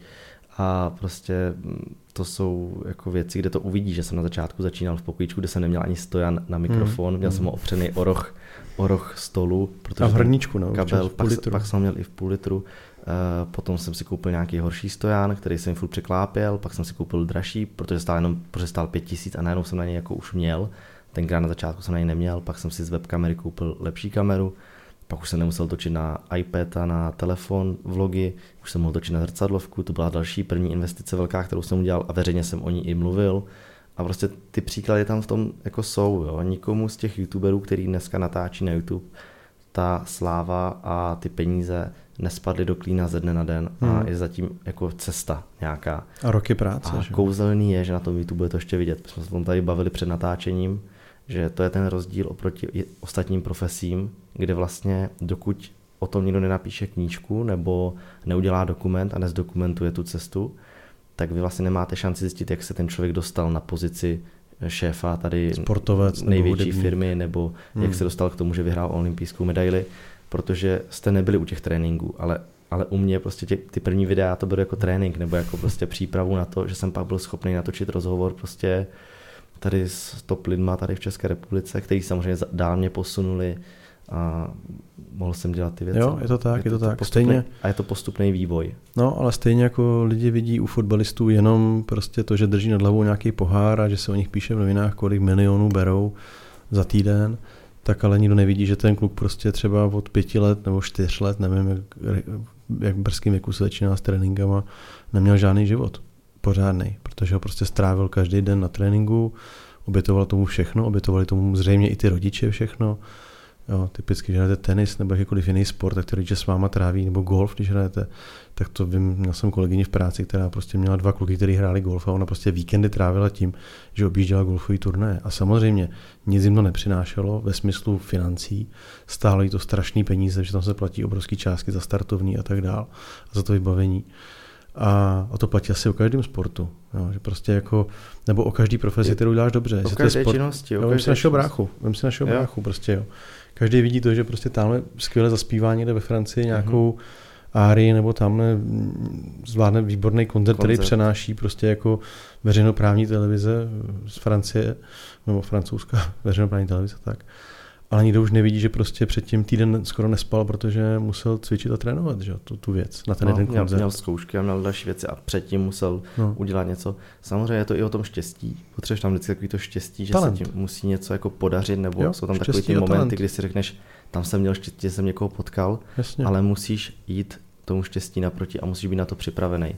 a prostě mm, to jsou jako věci, kde to uvidí, že jsem na začátku začínal v pokojíčku, kde jsem neměl ani stojan na mikrofon, měl hmm. jsem ho opřený o roh, o roh stolu, protože A v hrníčku, no, kabel, pak, pak jsem měl i v půl litru, Uh, potom jsem si koupil nějaký horší stojan, který jsem furt překlápěl, pak jsem si koupil dražší, protože stál jenom, protože stál pět tisíc a najednou jsem na něj jako už měl. Tenkrát na začátku jsem na něj neměl, pak jsem si z webkamery koupil lepší kameru, pak už jsem nemusel točit na iPad a na telefon vlogy, už jsem mohl točit na zrcadlovku, to byla další první investice velká, kterou jsem udělal a veřejně jsem o ní i mluvil. A prostě ty příklady tam v tom jako jsou, jo. Nikomu z těch youtuberů, který dneska natáčí na YouTube, ta sláva a ty peníze nespadly do klína ze dne na den a Hmm. je zatím jako cesta nějaká. A roky práce. A že kouzelný je, že na tom YouTube je to ještě vidět. My jsme se o tom tady bavili před natáčením, že to je ten rozdíl oproti ostatním profesím, kde vlastně dokud o tom někdo nenapíše knížku nebo neudělá dokument a nezdokumentuje tu cestu, tak vy vlastně nemáte šanci zjistit, jak se ten člověk dostal na pozici šéfa tady Sportovec největší nebo firmy, nebo hmm. jak se dostal k tomu, že vyhrál olympijskou medaili, protože jste nebyli u těch tréninků, ale, ale u mě prostě tě, ty první videa to bylo jako trénink, nebo jako prostě přípravu na to, že jsem pak byl schopný natočit rozhovor prostě tady s top lidma tady v České republice, který samozřejmě dál mě posunuli a mohl jsem dělat ty věci. Jo, je to tak, je, je to, to tak. Postupný, stejně, a je to postupný vývoj. No, ale stejně jako lidi vidí u fotbalistů jenom prostě to, že drží nad hlavou nějaký pohár a že se o nich píše v novinách, kolik milionů berou za týden, tak ale nikdo nevidí, že ten kluk prostě třeba od pěti let nebo čtyř let, nevím, jak, jak v brzkém věku se začíná s tréninkama, neměl žádný život pořádný, protože ho prostě strávil každý den na tréninku, obětoval tomu všechno, obětovali tomu zřejmě i ty rodiče všechno, Jo, typicky, když hrajete tenis nebo jakýkoliv jiný sport, tak to rodiče s váma tráví, nebo golf, když hrajete, tak to vím, měl jsem kolegyni v práci, která prostě měla dva kluky, kteří hráli golf a ona prostě víkendy trávila tím, že objížděla golfový turné. A samozřejmě nic jim to nepřinášelo ve smyslu financí, stálo jí to strašný peníze, že tam se platí obrovské částky za startovní a tak dál, a za to vybavení. A, a to platí asi o každém sportu. Jo, že prostě jako, nebo o každý profesi, kterou děláš dobře. O každé sport, činnosti. O jo, si našeho bráchu. Vem si našeho bráchu, prostě jo každý vidí to, že prostě tamhle skvěle zaspívá někde ve Francii nějakou mm-hmm. árii nebo tamhle zvládne výborný koncert, koncert, který přenáší prostě jako veřejnoprávní televize z Francie nebo francouzská veřejnoprávní televize, tak ale nikdo už nevidí, že prostě předtím týden skoro nespal, protože musel cvičit a trénovat, že tu, tu věc na ten no, jeden koncert. Měl zkoušky a měl další věci a předtím musel no. udělat něco. Samozřejmě je to i o tom štěstí. Potřebuješ tam vždycky takový to štěstí, že talent. se ti musí něco jako podařit, nebo jo, jsou tam takový ty momenty, talent. kdy si řekneš, tam jsem měl štěstí, že jsem někoho potkal, Jasně. ale musíš jít tomu štěstí naproti a musíš být na to připravený.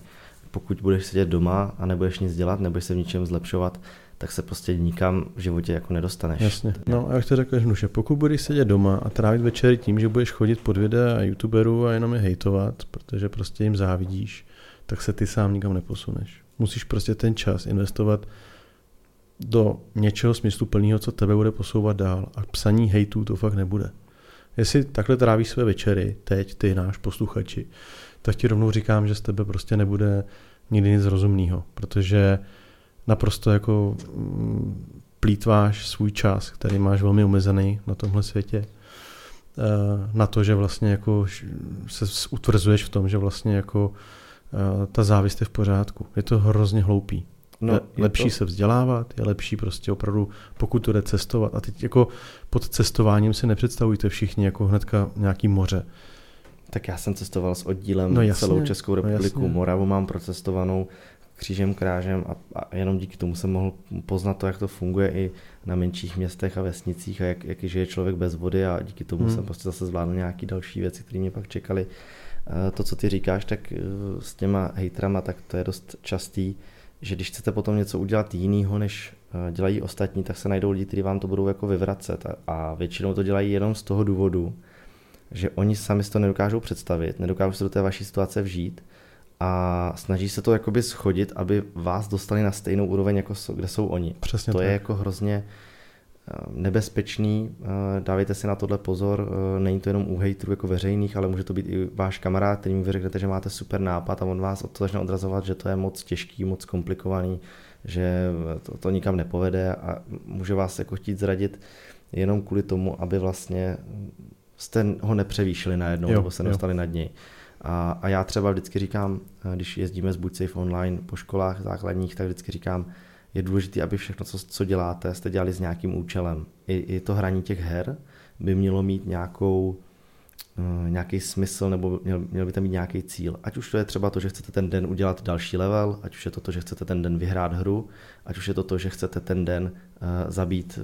Pokud budeš sedět doma a nebudeš nic dělat, nebudeš se v ničem zlepšovat, tak se prostě nikam v životě jako nedostaneš. Jasně. No a jak to řekl Žnuše, pokud budeš sedět doma a trávit večery tím, že budeš chodit pod videa a youtuberů a jenom je hejtovat, protože prostě jim závidíš, tak se ty sám nikam neposuneš. Musíš prostě ten čas investovat do něčeho smyslu plného, co tebe bude posouvat dál. A psaní hejtů to fakt nebude. Jestli takhle trávíš své večery, teď ty náš posluchači, tak ti rovnou říkám, že z tebe prostě nebude nikdy nic rozumného, protože naprosto jako mm, plítváš svůj čas, který máš velmi omezený na tomhle světě, eh, na to, že vlastně jako se utvrzuješ v tom, že vlastně jako eh, ta závist je v pořádku. Je to hrozně hloupý. No, je lepší to... se vzdělávat, je lepší prostě opravdu, pokud to jde cestovat. A teď jako pod cestováním si nepředstavujte všichni jako hnedka nějaký moře. Tak já jsem cestoval s oddílem no jasně, celou Českou no republiku. No Moravu mám procestovanou křížem krážem a, a jenom díky tomu jsem mohl poznat to, jak to funguje i na menších městech a vesnicích a jak, jak žije člověk bez vody a díky tomu hmm. jsem prostě zase zvládl nějaké další věci, které mě pak čekaly. Eh, to, co ty říkáš, tak eh, s těma hejtrama, tak to je dost častý, že když chcete potom něco udělat jiného, než eh, dělají ostatní, tak se najdou lidi, kteří vám to budou jako vyvracet a, a většinou to dělají jenom z toho důvodu, že oni sami si to nedokážou představit, nedokážou se do té vaší situace vžít a snaží se to jakoby schodit, aby vás dostali na stejnou úroveň, jako jsou, kde jsou oni. Přesně to tak. je jako hrozně eh, nebezpečný, eh, dávejte si na tohle pozor, eh, není to jenom u hejtrů jako veřejných, ale může to být i váš kamarád, který vy řeknete, že máte super nápad a on vás od toho začne odrazovat, že to je moc těžký, moc komplikovaný, že to, to nikam nepovede a může vás jako chtít zradit jenom kvůli tomu, aby vlastně jste ho nepřevýšili najednou jo, nebo se dostali jo. nad něj. A, a já třeba vždycky říkám, eh, když jezdíme z Buď online po školách základních, tak vždycky říkám, je důležité, aby všechno, co, co děláte, jste dělali s nějakým účelem. I, I to hraní těch her by mělo mít nějakou, uh, nějaký smysl nebo měl, měl by tam mít nějaký cíl. Ať už to je třeba to, že chcete ten den udělat další level, ať už je to to, že chcete ten den vyhrát hru, ať už je to to, že chcete ten den uh, zabít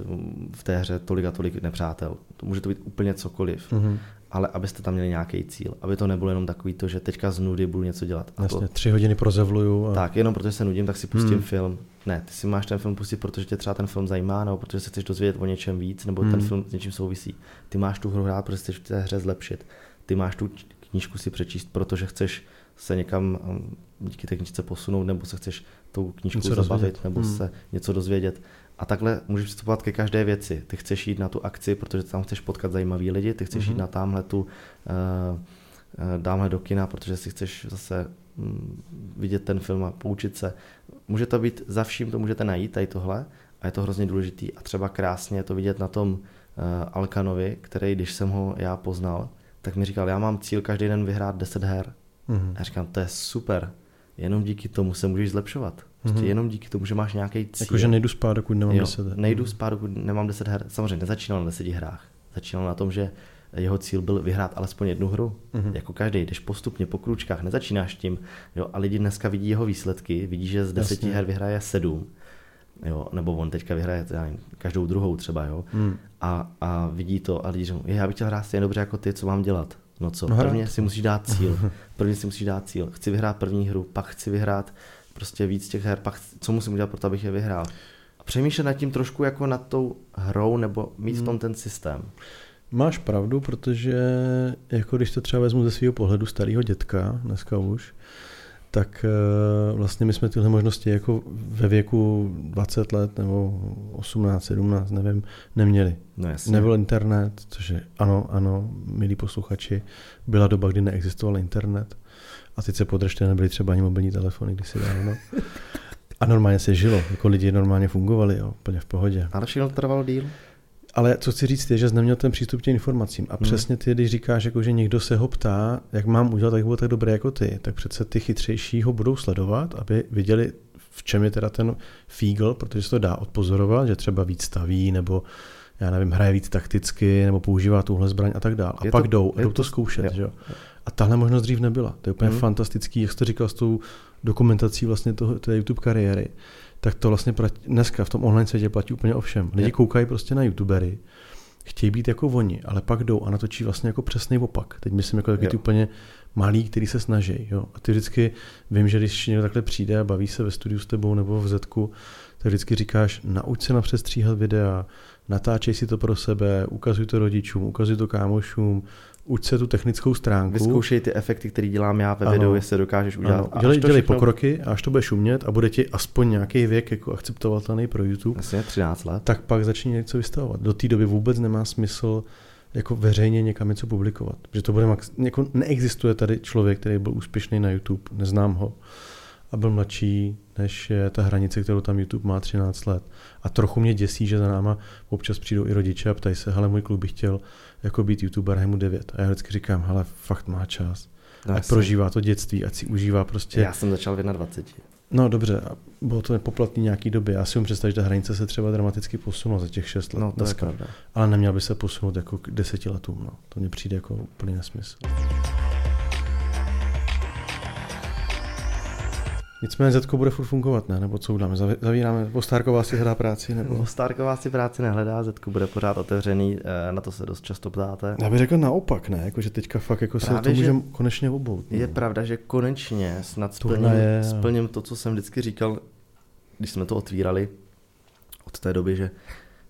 v té hře tolik a tolik nepřátel. To může to být úplně cokoliv. Mm-hmm ale abyste tam měli nějaký cíl, aby to nebylo jenom takový to, že teďka z nudy budu něco dělat. A Jasně, to, tři hodiny prozevluju. A... Tak, jenom protože se nudím, tak si pustím hmm. film. Ne, ty si máš ten film pustit, protože tě třeba ten film zajímá, nebo protože se chceš dozvědět o něčem víc, nebo hmm. ten film s něčím souvisí. Ty máš tu hru hrát, protože chceš v té hře zlepšit. Ty máš tu knížku si přečíst, protože chceš se někam um, díky té knížce posunout, nebo se chceš tou knížkou něco zabavit, dozvědět. nebo hmm. se něco dozvědět. A takhle můžeš přistupovat ke každé věci. Ty chceš jít na tu akci, protože tam chceš potkat zajímavý lidi, ty chceš mm-hmm. jít na tamhle tu, uh, dámhle do kina, protože si chceš zase um, vidět ten film a poučit se. Může to být, za vším to můžete najít, tady tohle, a je to hrozně důležitý. A třeba krásně je to vidět na tom uh, Alkanovi, který, když jsem ho já poznal, tak mi říkal, já mám cíl každý den vyhrát 10 her. Mm-hmm. Já říkám, to je super, jenom díky tomu se můžeš zlepšovat. Prostě mm-hmm. jenom díky tomu, že máš nějaký cíl. Jakože nejdu spát, dokud nemám jo, 10 her. Nejdu spát, dokud nemám 10 her. Samozřejmě nezačínal na 10 hrách. Začínal na tom, že jeho cíl byl vyhrát alespoň jednu hru. Mm-hmm. Jako každý, jdeš postupně po kručkách, nezačínáš tím. Jo, a lidi dneska vidí jeho výsledky, vidí, že z deseti her vyhraje sedm. Jo, nebo on teďka vyhraje já nevím, každou druhou třeba, jo. Mm. A, a vidí to a lidi říkají, já bych chtěl hrát stejně dobře jako ty, co mám dělat. No co, no prvně si musíš dát cíl. Prvně si musíš dát cíl. Chci vyhrát první hru, pak chci vyhrát prostě víc těch her, pak co musím udělat pro to, abych je vyhrál. A přemýšlet nad tím trošku jako nad tou hrou nebo mít v tom hmm. ten systém. Máš pravdu, protože jako když to třeba vezmu ze svého pohledu starého dětka, dneska už, tak eh, vlastně my jsme tyhle možnosti jako ve věku 20 let nebo 18, 17, nevím, neměli. No jasně. Nebyl internet, což je ano, ano, milí posluchači, byla doba, kdy neexistoval internet a teď se podržte, nebyly třeba ani mobilní telefony kdysi dávno. A normálně se žilo, jako lidi normálně fungovali, jo, úplně v pohodě. Ale všechno trvalo díl? Ale co chci říct je, že jsi neměl ten přístup k těm informacím. A hmm. přesně ty, když říkáš, jako, že někdo se ho ptá, jak mám udělat, tak bylo tak dobré jako ty, tak přece ty chytřejší ho budou sledovat, aby viděli, v čem je teda ten fígl, protože se to dá odpozorovat, že třeba víc staví, nebo já nevím, hraje víc takticky, nebo používá tuhle zbraň a tak dále. A je pak to, jdou, jdou to, to zkoušet. Jo. Že? A tahle možnost dřív nebyla. To je úplně hmm. fantastický, jak jste říkal s tou dokumentací vlastně toho, té YouTube kariéry tak to vlastně dneska v tom online světě platí úplně o všem. Lidi koukají prostě na youtubery, chtějí být jako oni, ale pak jdou a natočí vlastně jako přesný opak. Teď myslím jako taky ty úplně malí, který se snaží. Jo. A ty vždycky, vím, že když někdo takhle přijde a baví se ve studiu s tebou nebo v Zetku, tak vždycky říkáš, nauč se napřestříhat videa, natáčej si to pro sebe, ukazuj to rodičům, ukazuj to kámošům, uč se tu technickou stránku. Vyzkoušej ty efekty, které dělám já ve ano. videu, jestli dokážeš udělat. Ano. Dělej, dělej všechno... pokroky a až to bude šumět a bude ti aspoň nějaký věk jako akceptovatelný pro YouTube. Asi 13 let. Tak pak začni něco vystavovat. Do té doby vůbec nemá smysl jako veřejně někam něco publikovat. Protože to bude max... jako neexistuje tady člověk, který byl úspěšný na YouTube, neznám ho a byl mladší, než je ta hranice, kterou tam YouTube má 13 let. A trochu mě děsí, že za náma občas přijdou i rodiče a ptají se, hele, můj kluk by chtěl jako být youtuber, je mu 9. A já vždycky říkám, hele, fakt má čas. No, a prožívá to dětství, ať si užívá prostě. Já jsem začal v 21. No dobře, bylo to nepoplatný nějaký době. Já si mu představit, že ta hranice se třeba dramaticky posunula za těch 6 let. No, to dneska. je pravda. Ale neměl by se posunout jako k deseti letům. No. To mně přijde jako úplný nesmysl. Nicméně Zetko bude furt fungovat, ne? Nebo co uděláme? Zavíráme, Postárková si hledá práci? Nebo... Postárková si práci nehledá, Zetko bude pořád otevřený, eh, na to se dost často ptáte. Já bych řekl naopak, ne? Jako, že teďka fakt jako se to můžeme konečně obout. Ne? Je pravda, že konečně snad splním, je... splním to, co jsem vždycky říkal, když jsme to otvírali od té doby, že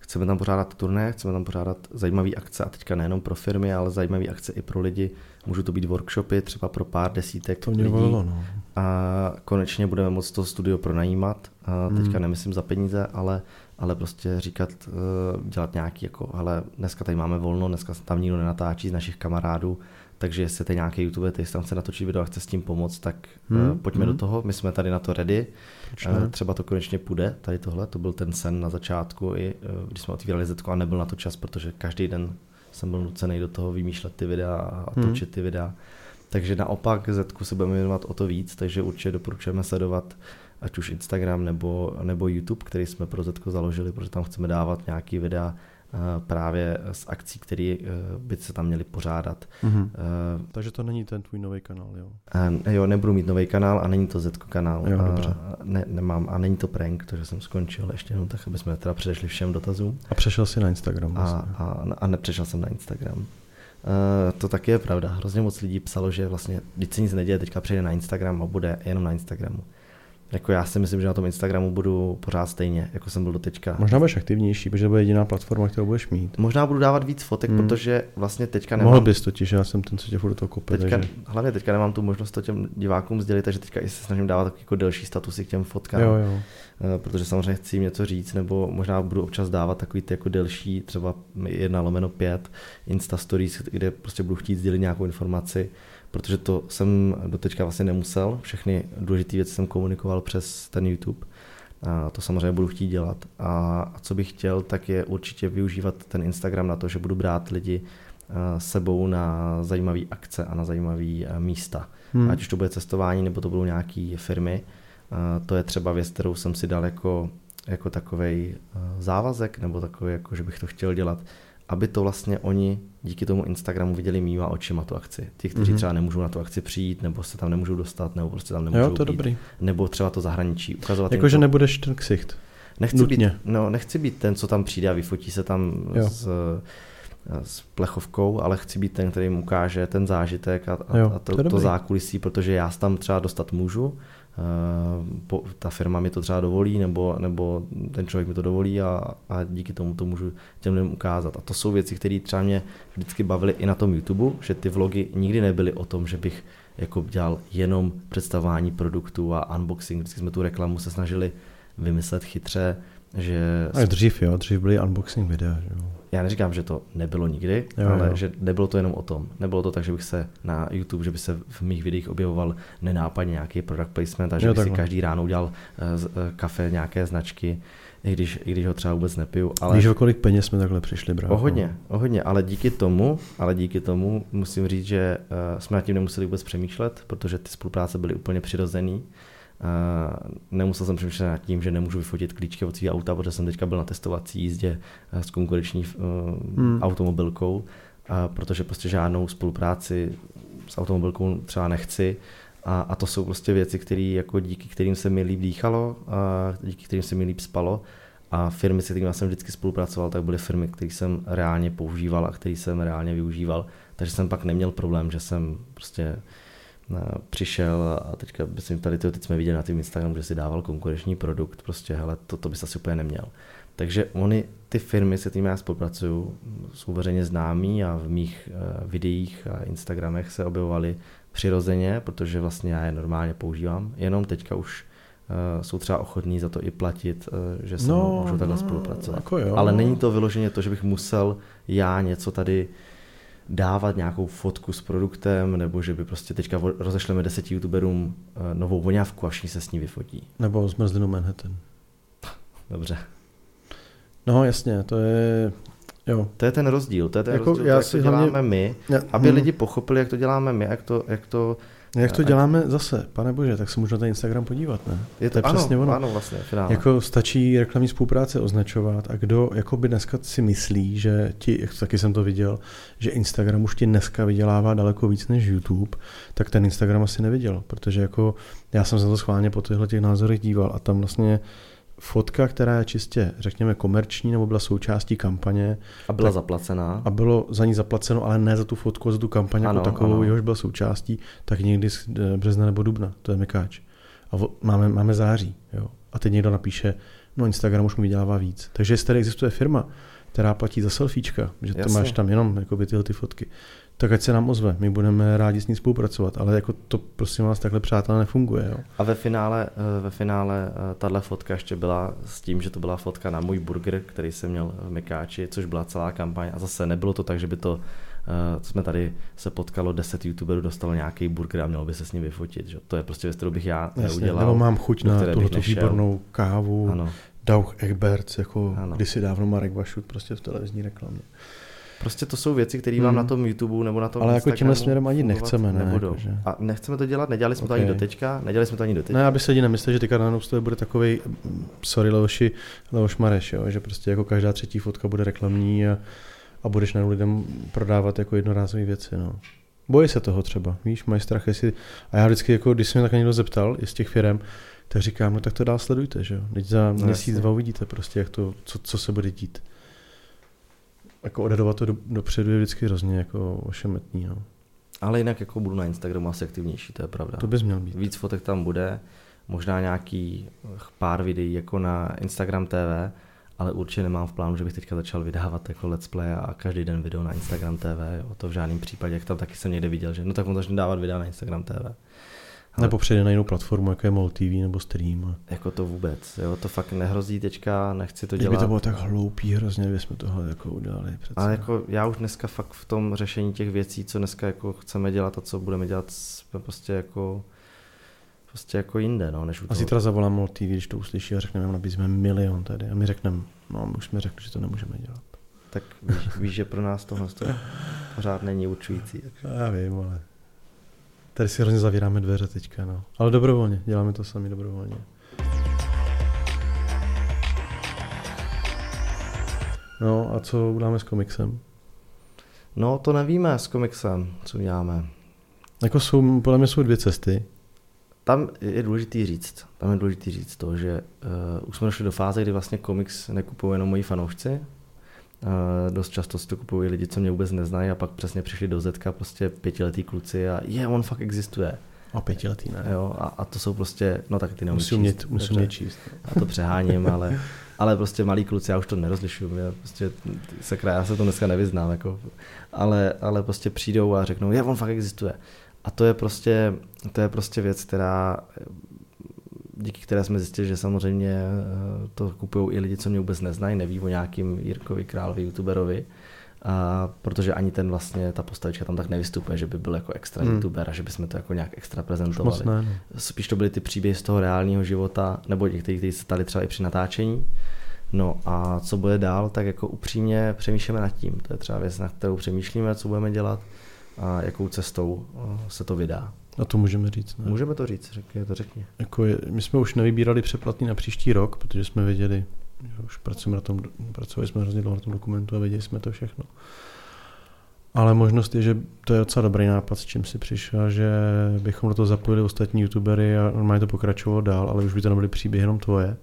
chceme tam pořádat turné, chceme tam pořádat zajímavé akce a teďka nejenom pro firmy, ale zajímavé akce i pro lidi. Můžou to být workshopy třeba pro pár desítek to lidí. Volilo, no. A konečně budeme moct to studio pronajímat. A teďka hmm. nemyslím za peníze, ale, ale prostě říkat, eh, dělat nějaký jako, hele, dneska tady máme volno, dneska tam nikdo nenatáčí z našich kamarádů, takže jestli je nějaký YouTube, který tam chce natočit video a chce s tím pomoct, tak hmm. pojďme hmm. do toho, my jsme tady na to ready. Uh, třeba to konečně půjde, tady tohle, to byl ten sen na začátku, i uh, když jsme otvírali Zetko a nebyl na to čas, protože každý den jsem byl nucený do toho vymýšlet ty videa a hmm. točit ty videa. Takže naopak Zetku se budeme věnovat o to víc, takže určitě doporučujeme sledovat ať už Instagram nebo, nebo YouTube, který jsme pro Zetko založili, protože tam chceme dávat nějaký videa Eh, právě z akcí, které eh, by se tam měly pořádat. Mm-hmm. Takže to není ten tvůj nový kanál, jo? Jo, nebudu mít nový kanál a není to Zetko kanál. Jo, dobře. Ne, nemám a není to prank, takže jsem skončil ještě jenom tak, aby jsme teda předešli všem dotazům. A přešel jsi na Instagram vlastně. a, a, a nepřešel jsem na Instagram. Uh, to taky je pravda. Hrozně moc lidí psalo, že vlastně, když se nic neděje, teďka přijde na Instagram a bude jenom na Instagramu. Jako já si myslím, že na tom Instagramu budu pořád stejně, jako jsem byl do teďka. Možná budeš aktivnější, protože to bude jediná platforma, kterou budeš mít. Možná budu dávat víc fotek, hmm. protože vlastně teďka nemám... Mohl bys totiž, já jsem ten, co tě furt to kope. Teďka, takže... Hlavně teďka nemám tu možnost to těm divákům sdělit, takže teďka i se snažím dávat jako delší statusy k těm fotkám. Jo, jo. Eh, protože samozřejmě chci jim něco říct, nebo možná budu občas dávat takový ty jako delší, třeba jedna lomeno pět Insta Stories, kde prostě budu chtít sdělit nějakou informaci, protože to jsem doteďka vlastně nemusel. Všechny důležité věci jsem komunikoval přes ten YouTube. A to samozřejmě budu chtít dělat. A co bych chtěl, tak je určitě využívat ten Instagram na to, že budu brát lidi eh, sebou na zajímavé akce a na zajímavé eh, místa. Hmm. Ať už to bude cestování, nebo to budou nějaké firmy. To je třeba věc, kterou jsem si dal jako, jako takový eh, závazek, nebo takový, jako, že bych to chtěl dělat, aby to vlastně oni díky tomu Instagramu viděli mýma očima tu akci. Ti, kteří mm-hmm. třeba nemůžou na tu akci přijít, nebo se tam nemůžou dostat, nebo prostě tam nemůžou jo, to být, dobrý. nebo třeba to zahraničí. Ukazovat jako, že nebudeš ten ksicht. Nechci být, no, nechci být ten, co tam přijde a vyfotí se tam jo. s, s plechovkou, ale chci být ten, který jim ukáže ten zážitek a, a, jo, a to, to, to zákulisí, protože já tam třeba dostat můžu, po, ta firma mi to třeba dovolí, nebo, nebo ten člověk mi to dovolí a, a díky tomu to můžu těm lidem ukázat. A to jsou věci, které třeba mě vždycky bavily i na tom YouTube, že ty vlogy nikdy nebyly o tom, že bych jako dělal jenom představování produktů a unboxing. Vždycky jsme tu reklamu se snažili vymyslet chytře, že... A dřív jo, dřív byly unboxing videa. Jo. Já neříkám, že to nebylo nikdy, jo, ale jo. že nebylo to jenom o tom. Nebylo to tak, že bych se na YouTube, že by se v mých videích objevoval nenápadně nějaký product placement a že jo, bych si každý ráno udělal uh, kafe nějaké značky, i když, i když ho třeba vůbec nepiju. Ale... Víš, o kolik peněz jsme takhle přišli, brácho? O hodně, o hodně, ale díky tomu, ale díky tomu musím říct, že uh, jsme nad tím nemuseli vůbec přemýšlet, protože ty spolupráce byly úplně přirozený. Uh, nemusel jsem přemýšlet nad tím, že nemůžu vyfotit klíčky od svého auta, protože jsem teďka byl na testovací jízdě eh, s konkurenční uh, hmm. automobilkou, protože prostě žádnou spolupráci s automobilkou třeba nechci. A, a to jsou prostě věci, které jako díky kterým se mi líp dýchalo, a díky kterým se mi líp spalo. A firmy, se kterými jsem vždycky spolupracoval, tak byly firmy, které jsem reálně používal a které jsem reálně využíval. Takže jsem pak neměl problém, že jsem prostě přišel a teďka myslím, tady to, teď jsme viděli na tím Instagramu, že si dával konkurenční produkt, prostě hele, to, to bys asi úplně neměl. Takže oni, ty firmy, se kterými já spolupracuju, jsou veřejně známí a v mých uh, videích a Instagramech se objevovaly přirozeně, protože vlastně já je normálně používám, jenom teďka už uh, jsou třeba ochotní za to i platit, uh, že se no, můžu takhle no, spolupracovat. Jako jo. Ale není to vyloženě to, že bych musel já něco tady uh, dávat nějakou fotku s produktem, nebo že by prostě teďka rozešleme deseti youtuberům eh, novou voňavku a všichni se s ní vyfotí. Nebo zmrzlinu Manhattan. Dobře. No jasně, to je... Jo. To je ten rozdíl, to je ten jako rozdíl, já jak to děláme hlavně... my, já, aby hmm. lidi pochopili, jak to děláme my, jak to, jak to jak to děláme zase, pane bože, tak se můžu na ten Instagram podívat, ne? Je to, to je ano, přesně ono. Ano, vlastně, finále. Jako stačí reklamní spolupráce označovat a kdo jakoby dneska si myslí, že ti, jak taky jsem to viděl, že Instagram už ti dneska vydělává daleko víc než YouTube, tak ten Instagram asi neviděl, protože jako já jsem se to schválně po těchto těch názorech díval a tam vlastně fotka, která je čistě, řekněme, komerční nebo byla součástí kampaně. A byla tak, zaplacená. A bylo za ní zaplaceno, ale ne za tu fotku, za tu kampaň jako ano, jako takovou, ano. jehož byla součástí, tak někdy z eh, března nebo dubna, to je Mekáč. A máme, máme září. Jo. A teď někdo napíše, no Instagram už mi vydělává víc. Takže jestli tady existuje firma, která platí za selfiečka, že Jasně. to máš tam jenom jako tyhle ty fotky, tak ať se nám ozve, my budeme rádi s ní spolupracovat, ale jako to prosím vás takhle přátelé nefunguje. Jo. A ve finále, eh, ve finále eh, tahle fotka ještě byla s tím, že to byla fotka na můj burger, který jsem měl v Mekáči, což byla celá kampaň a zase nebylo to tak, že by to Uh, jsme tady se potkalo, 10 youtuberů dostalo nějaký burger a mělo by se s ním vyfotit. Že? To je prostě věc, kterou bych já Jasně, neudělal. Nebo mám chuť na tuhle výbornou kávu, ano. Dauch Egberts, jako ano. kdysi dávno Marek Vašut prostě v televizní reklamě. Prostě to jsou věci, které vám hmm. na tom YouTube nebo na tom Ale jako tímhle směrem ani nechceme, ne? Nebudou. Jako, že... A nechceme to dělat, nedělali jsme okay. to ani do teďka, nedělali jsme to ani do teďka. Ne, aby se lidi nemysleli, že teďka na to bude takový, sorry Leoši, Leoš Mareš, jo? že prostě jako každá třetí fotka bude reklamní a, a budeš na lidem prodávat jako jednorázové věci. No. Bojí se toho třeba, víš, mají strach, jestli... A já vždycky, jako, když se mě tak někdo zeptal, z těch firm, tak říkám, no tak to dál sledujte, že jo. Teď za no, měsíc, dva uvidíte prostě, jak to, co, co se bude dít jako odhadovat to do, dopředu je vždycky hrozně jako ošemetný. No. Ale jinak jako budu na Instagramu asi aktivnější, to je pravda. To bys měl být. Víc fotek tam bude. možná nějaký pár videí jako na Instagram TV, ale určitě nemám v plánu, že bych teďka začal vydávat jako let's play a každý den video na Instagram TV, jo, to v žádném případě, jak tam taky jsem někde viděl, že no tak on začne dávat videa na Instagram TV. Ale nebo přejde na jinou platformu, jako je MOL TV nebo Stream. A... Jako to vůbec, jo, to fakt nehrozí teďka, nechci to dělat. by to bylo tak hloupý hrozně, kdyby jsme tohle jako udělali. Přece. Ale jako já už dneska fakt v tom řešení těch věcí, co dneska jako chceme dělat a co budeme dělat, jsme prostě jako prostě jako jinde, no, než u A toho. zítra zavolám MOL TV, když to uslyší a řekneme, nabízíme milion tady. A my řekneme, no my už jsme řekli, že to nemůžeme dělat. Tak víš, víš, že pro nás tohle to pořád není určující. Takže. Já vím, ale tady si hrozně zavíráme dveře teďka, no. Ale dobrovolně, děláme to sami dobrovolně. No a co uděláme s komiksem? No to nevíme s komiksem, co děláme. Jako jsou, podle mě jsou dvě cesty. Tam je důležitý říct, tam je důležitý říct to, že uh, už jsme došli do fáze, kdy vlastně komiks nekupují jenom moji fanoušci. Uh, dost často si to kupují lidi, co mě vůbec neznají a pak přesně přišli do Zetka prostě pětiletý kluci a je, on fakt existuje. A pětiletý ne. Jo, a, a to jsou prostě, no tak ty neumíš Musím číst, musím umět číst. Já to přeháním, ale, ale prostě malí kluci, já už to nerozlišuju, já prostě sakra, já se to dneska nevyznám, jako, ale, ale prostě přijdou a řeknou, je, on fakt existuje. A to je prostě, to je prostě věc, která, díky které jsme zjistili, že samozřejmě eh, to kupují i lidi, co mě vůbec neznají, neví o nějakým Jirkovi Královi, youtuberovi, a protože ani ten vlastně, ta postavička tam tak nevystupuje, že by byl jako extra Hmm. youtuber a že bychom to jako nějak extra prezentovali moc ne, no. spíš to byly ty příběhy z toho reálného života, nebo některý, kteří se stali třeba i při natáčení. No a co bude dál, tak jako upřímně přemýšlíme nad tím. To je třeba věc, na kterou přemýšlíme, co budeme dělat a jakou cestou eh, se to vydá. A to můžeme říct. Ne? Můžeme to říct, řekni, to řekni. Jako je, my jsme už nevybírali přeplatný na příští rok, protože jsme věděli, že už pracujeme na tom, pracovali jsme hrozně dlouho na tom dokumentu a věděli jsme to všechno. Ale možnost je, že to je docela dobrý nápad, s čím si přišel, že bychom do toho zapojili ostatní youtubery a normálně to pokračovalo dál, ale už by to nebyly příběhy jenom tvoje.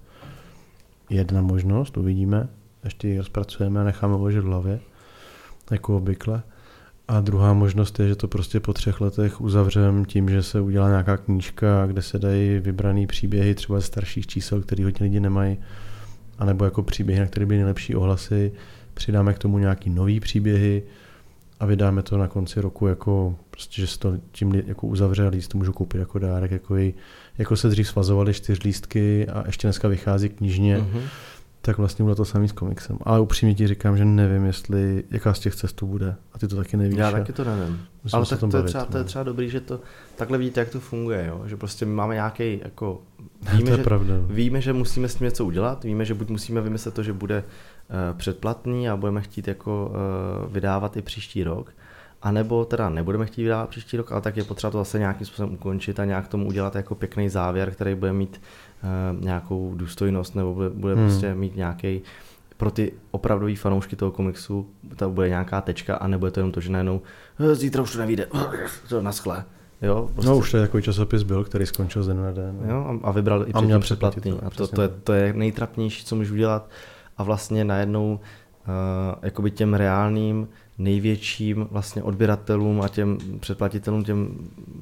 Jedna možnost, uvidíme, ještě ji rozpracujeme a necháme uložit v hlavě, jako obvykle. A druhá možnost je, že to prostě po třech letech uzavřem tím, že se udělá nějaká knížka, kde se dají vybraný příběhy třeba ze starších čísel, který hodně lidi nemají, anebo jako příběhy, na které byly nejlepší ohlasy, přidáme k tomu nějaký nový příběhy a vydáme to na konci roku jako, prostě, že se to tím jako uzavře a si to můžou koupit jako dárek, jako, i, jako se dřív svazovaly čtyř lístky a ještě dneska vychází knižně, Mhm. Tak vlastně bude to samý s komiksem. Ale upřímně ti říkám, že nevím, jestli jaká z těch cestů bude. A ty to taky nevíš. Já taky to nevím. musíme Ale tak to je, bavit, třeba, to je no. třeba dobrý, že to takhle vidíte, jak to funguje, jo? že prostě my máme nějaký jako to víme, je že, pravda. no. Víme, že musíme s tím něco udělat, víme, že buď musíme vymyslet to, že bude uh, předplatný a budeme chtít jako uh, vydávat i příští rok, a nebo teda nebudeme chtít vydávat příští rok, ale tak je potřeba to zase nějakým způsobem ukončit a nějak tomu udělat jako pěkný závěr, který bude mít nějakou důstojnost nebo bude, bude Hmm. prostě mít nějaký pro ty opravdový fanoušky toho komiksu to bude nějaká tečka a nebude to jenom to, že najednou "Eh, zítra už to nevíde, to naschle. Jo, prostě, No už to je takový časopis byl, který skončil z den na den. no. Jo, a a vybral i A měl předplatný. to, A to, to, je, to je nejtrapnější, co můžeš udělat. A vlastně najednou uh, jakoby těm reálným největším vlastně odběratelům a těm předplatitelům, těm,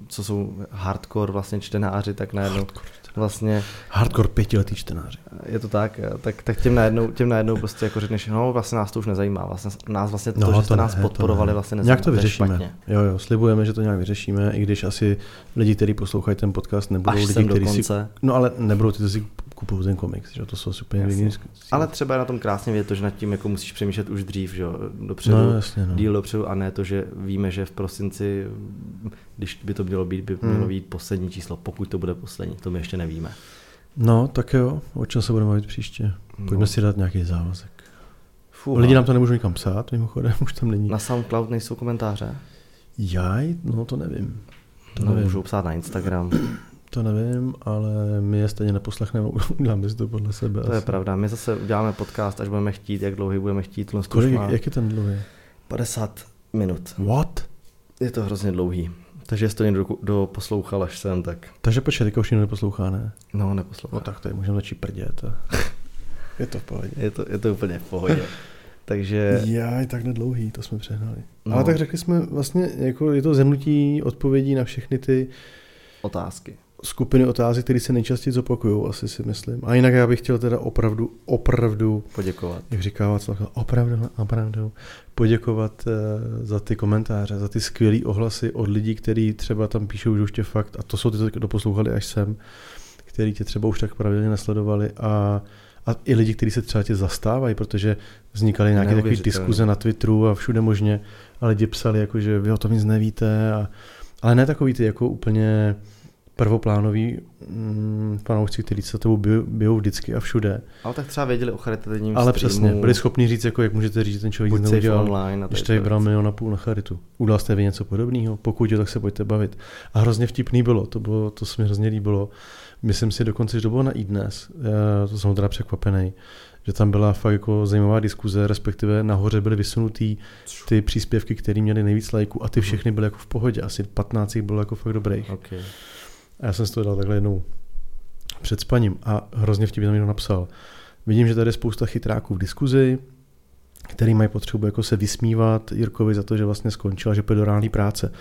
co jsou hardcore vlastně čtenáři, tak najednou Hardcore, vlastně Hardcore pětiletý čtenáři. je to tak, tak, tak těm, najednou, těm najednou prostě jako řekneš, no vlastně nás to už nezajímá, vlastně nás vlastně to, No, že jste to nás ne, to podporovali ne. vlastně nezajímá. Nějak to vyřešíme. špatně. Jo, jo, slibujeme, že to nějak vyřešíme, i když asi lidi, kteří poslouchají ten podcast, nebudou Až lidi, kteří si... No ale nebudou ty, si kupují ten komiks, že to jsou super Jasně. jiný. Ale třeba je na tom krásně vědět to, že nad tím jako musíš přemýšlet už dřív, že jo, dopředu. No jasně, no. díl dopředu a ne to, že víme, že v prosinci, když by to mělo být, by Hmm. mělo být poslední číslo, pokud to bude poslední, to my ještě nevíme. No, tak jo, o čem se budeme bavit příště? Pojďme no. si dát nějaký závazek. Fuh, Lidi nám to nemůžou nikam psát, mimochodem, už tam není. Na SoundCloud nejsou komentáře? Jaj, no to nevím. To No, nevím. můžou psát na Instagram, To nevím, ale my je stejně neposlechneme, uděláme si to podle sebe. to je asi. pravda. My zase uděláme podcast, až budeme chtít, jak dlouhý budeme chtít. Kolik, má jak je ten dlouhý? 50 minut. What? Je to hrozně dlouhý. Takže jestli to někdo do poslouchal až sem, tak Takže počkej, teďka už nikdo neposlouchá, ne? no neposlouchal. No tak tady můžeme začít prdět. a- je to v pohodě. Je to, je to úplně v pohodě. Takže Jaj, tak dlouhý, to jsme přehnali. No. Ale tak řekli jsme vlastně, jako je to zhrnutí odpovědí na všechny ty otázky. Skupiny otázek, které se nejčastěji zopakují, asi si myslím. A jinak já bych chtěl teda opravdu, opravdu, Poděkovat. jak říká Václav, opravdu, opravdu poděkovat uh, za ty komentáře, za ty skvělé ohlasy od lidí, kteří třeba tam píšou, že už tě fakt, a to jsou ty, co doposlouchali až sem, který tě třeba už tak pravidelně nesledovali a, a i lidi, kteří se třeba tě zastávají, protože vznikaly nějaké takové diskuze na Twitteru a všude možně a lidi psali, jako, že vy o tom nic nevíte, a, ale ne takový ty jako úplně prvoplánový mm, fanoušci, kteří se tebou bijou vždycky a všude. Ale tak třeba věděli o charitativním Ale streamu. přesně, byli schopni říct, jako jak můžete říct, že ten člověk nic neudělal, online když tady bral milion a půl na charitu. Udělal jste vy něco podobného? Pokud jo, tak se pojďte bavit. A hrozně vtipný bylo, to, bylo, to se mi hrozně líbilo. Myslím si dokonce, že to bylo na iDnes, to jsem teda překvapený, že tam byla fakt jako zajímavá diskuze, respektive nahoře byly vysunutý ty příspěvky, které měly nejvíc lajků a ty mhm. všechny byly jako v pohodě, asi 15 bylo jako fakt dobrých. Okay. A já jsem si to dal takhle jednou před spaním a hrozně vtipně tam někdo napsal. Vidím, že tady je spousta chytráků v diskuzi, který mají potřebu jako se vysmívat Jirkovi za to, že vlastně skončil a že půjde do reální práce.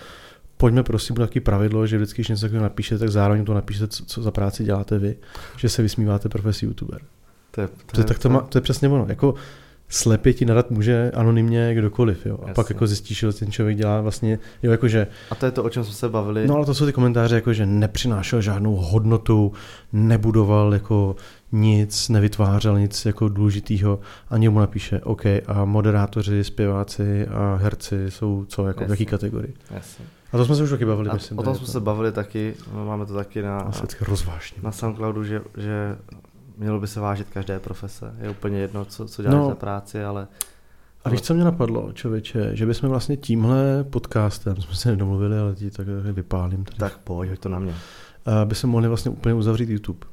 Pojďme prosím na taky pravidlo, že vždycky, když něco takového napíšete, tak zároveň to napíšete, co, co za práci děláte vy, že se vysmíváte profesi youtuber. To je, to, je, tak to, má, to je přesně ono. Jako slepě ti nadat může anonymně kdokoliv, jo. A Jasně. pak jako zjistíš, že ten člověk dělá vlastně, jo, jakože... A to je to, o čem jsme se bavili. No ale to jsou ty komentáře, jako že nepřinášel žádnou hodnotu, nebudoval jako nic, nevytvářel nic jako důležitého a mu napíše, OK, a moderátoři, zpěváci a herci jsou co, jako Jasně. v jaký kategorii. Jasně. A to jsme se už taky bavili, a myslím. O tom jsme to... se bavili taky, máme to taky na, na, na Soundcloudu, že, že mělo by se vážit každé profese. Je úplně jedno, co, co děláš no. za práci, ale... A víš, co mě napadlo, člověče, že bychom vlastně tímhle podcastem, jsme se nedomluvili, ale ti tak vypálím tady. Tak pojď, to na mě. By se mohli vlastně úplně uzavřít YouTube.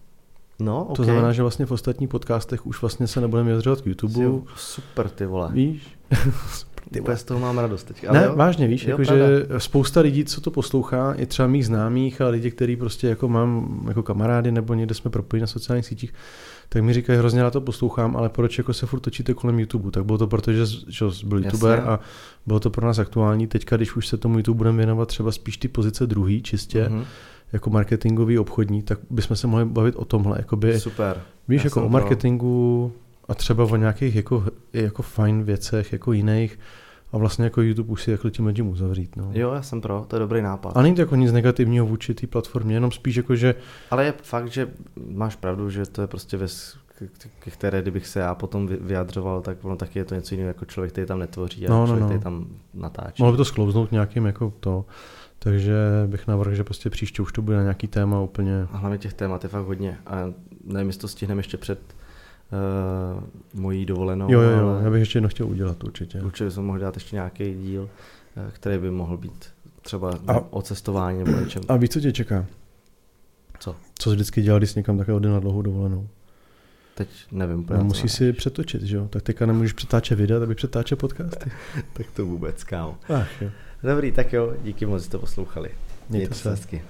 No, okay. To znamená, že vlastně v ostatních podcastech už vlastně se nebudeme vyjadřovat k YouTube. Super, ty vole. Víš? Ty z toho mám radost teď. Ale ne, jo? vážně, víš, jo, že spousta lidí, co to poslouchá, je třeba mých známých a lidi, který prostě jako mám jako kamarády nebo někde jsme propojeni na sociálních sítích, tak mi říkají, hrozně na to poslouchám, ale proč jako se furt točíte kolem YouTube? Tak bylo to proto, že, že byl youtuber Jasně. a bylo to pro nás aktuální. Teďka, když už se tomu YouTube budeme věnovat třeba spíš ty pozice druhý, čistě, mm-hmm jako marketingový obchodní, tak bychom se mohli bavit o tomhle. Jakoby, Super. Víš, Já jako o marketingu a třeba o nějakých jako, jako fajn věcech, jako jiných. A vlastně jako YouTube už si jako tím tím uzavřít. No. Jo, já jsem pro, to je dobrý nápad. A není to jako nic negativního vůči té platformě, jenom spíš jako, že... Ale je fakt, že máš pravdu, že to je prostě věc, ke které kdybych se já potom vyjadřoval, tak ono taky je to něco jiného jako člověk, který tam netvoří a no, no, člověk, no. který tam natáčí. Mohlo by to sklouznout nějakým jako to. Takže bych navrhl, že prostě příště už to bude na nějaký téma úplně. A hlavně těch témat je fakt hodně. A nevím, jestli to stihneme ještě před uh, mojí dovolenou. Jo, jo, jo, já bych ještě jedno chtěl udělat určitě. Určitě jsem mohl dát ještě nějaký díl, uh, který by mohl být třeba a, o cestování nebo něčem. A víš, co tě čeká? Co? Co jsi vždycky dělal, když jsi někam takhle odjel na dlouhou dovolenou? Teď nevím. No, musíš si přetočit, že jo? Tak teďka nemůžeš přetáčet videa, aby přetáčet podcasty. tak to vůbec, kámo. Ach, jo. Dobrý, tak jo, díky moc, že jste poslouchali. Mějte, Mějte se hezky.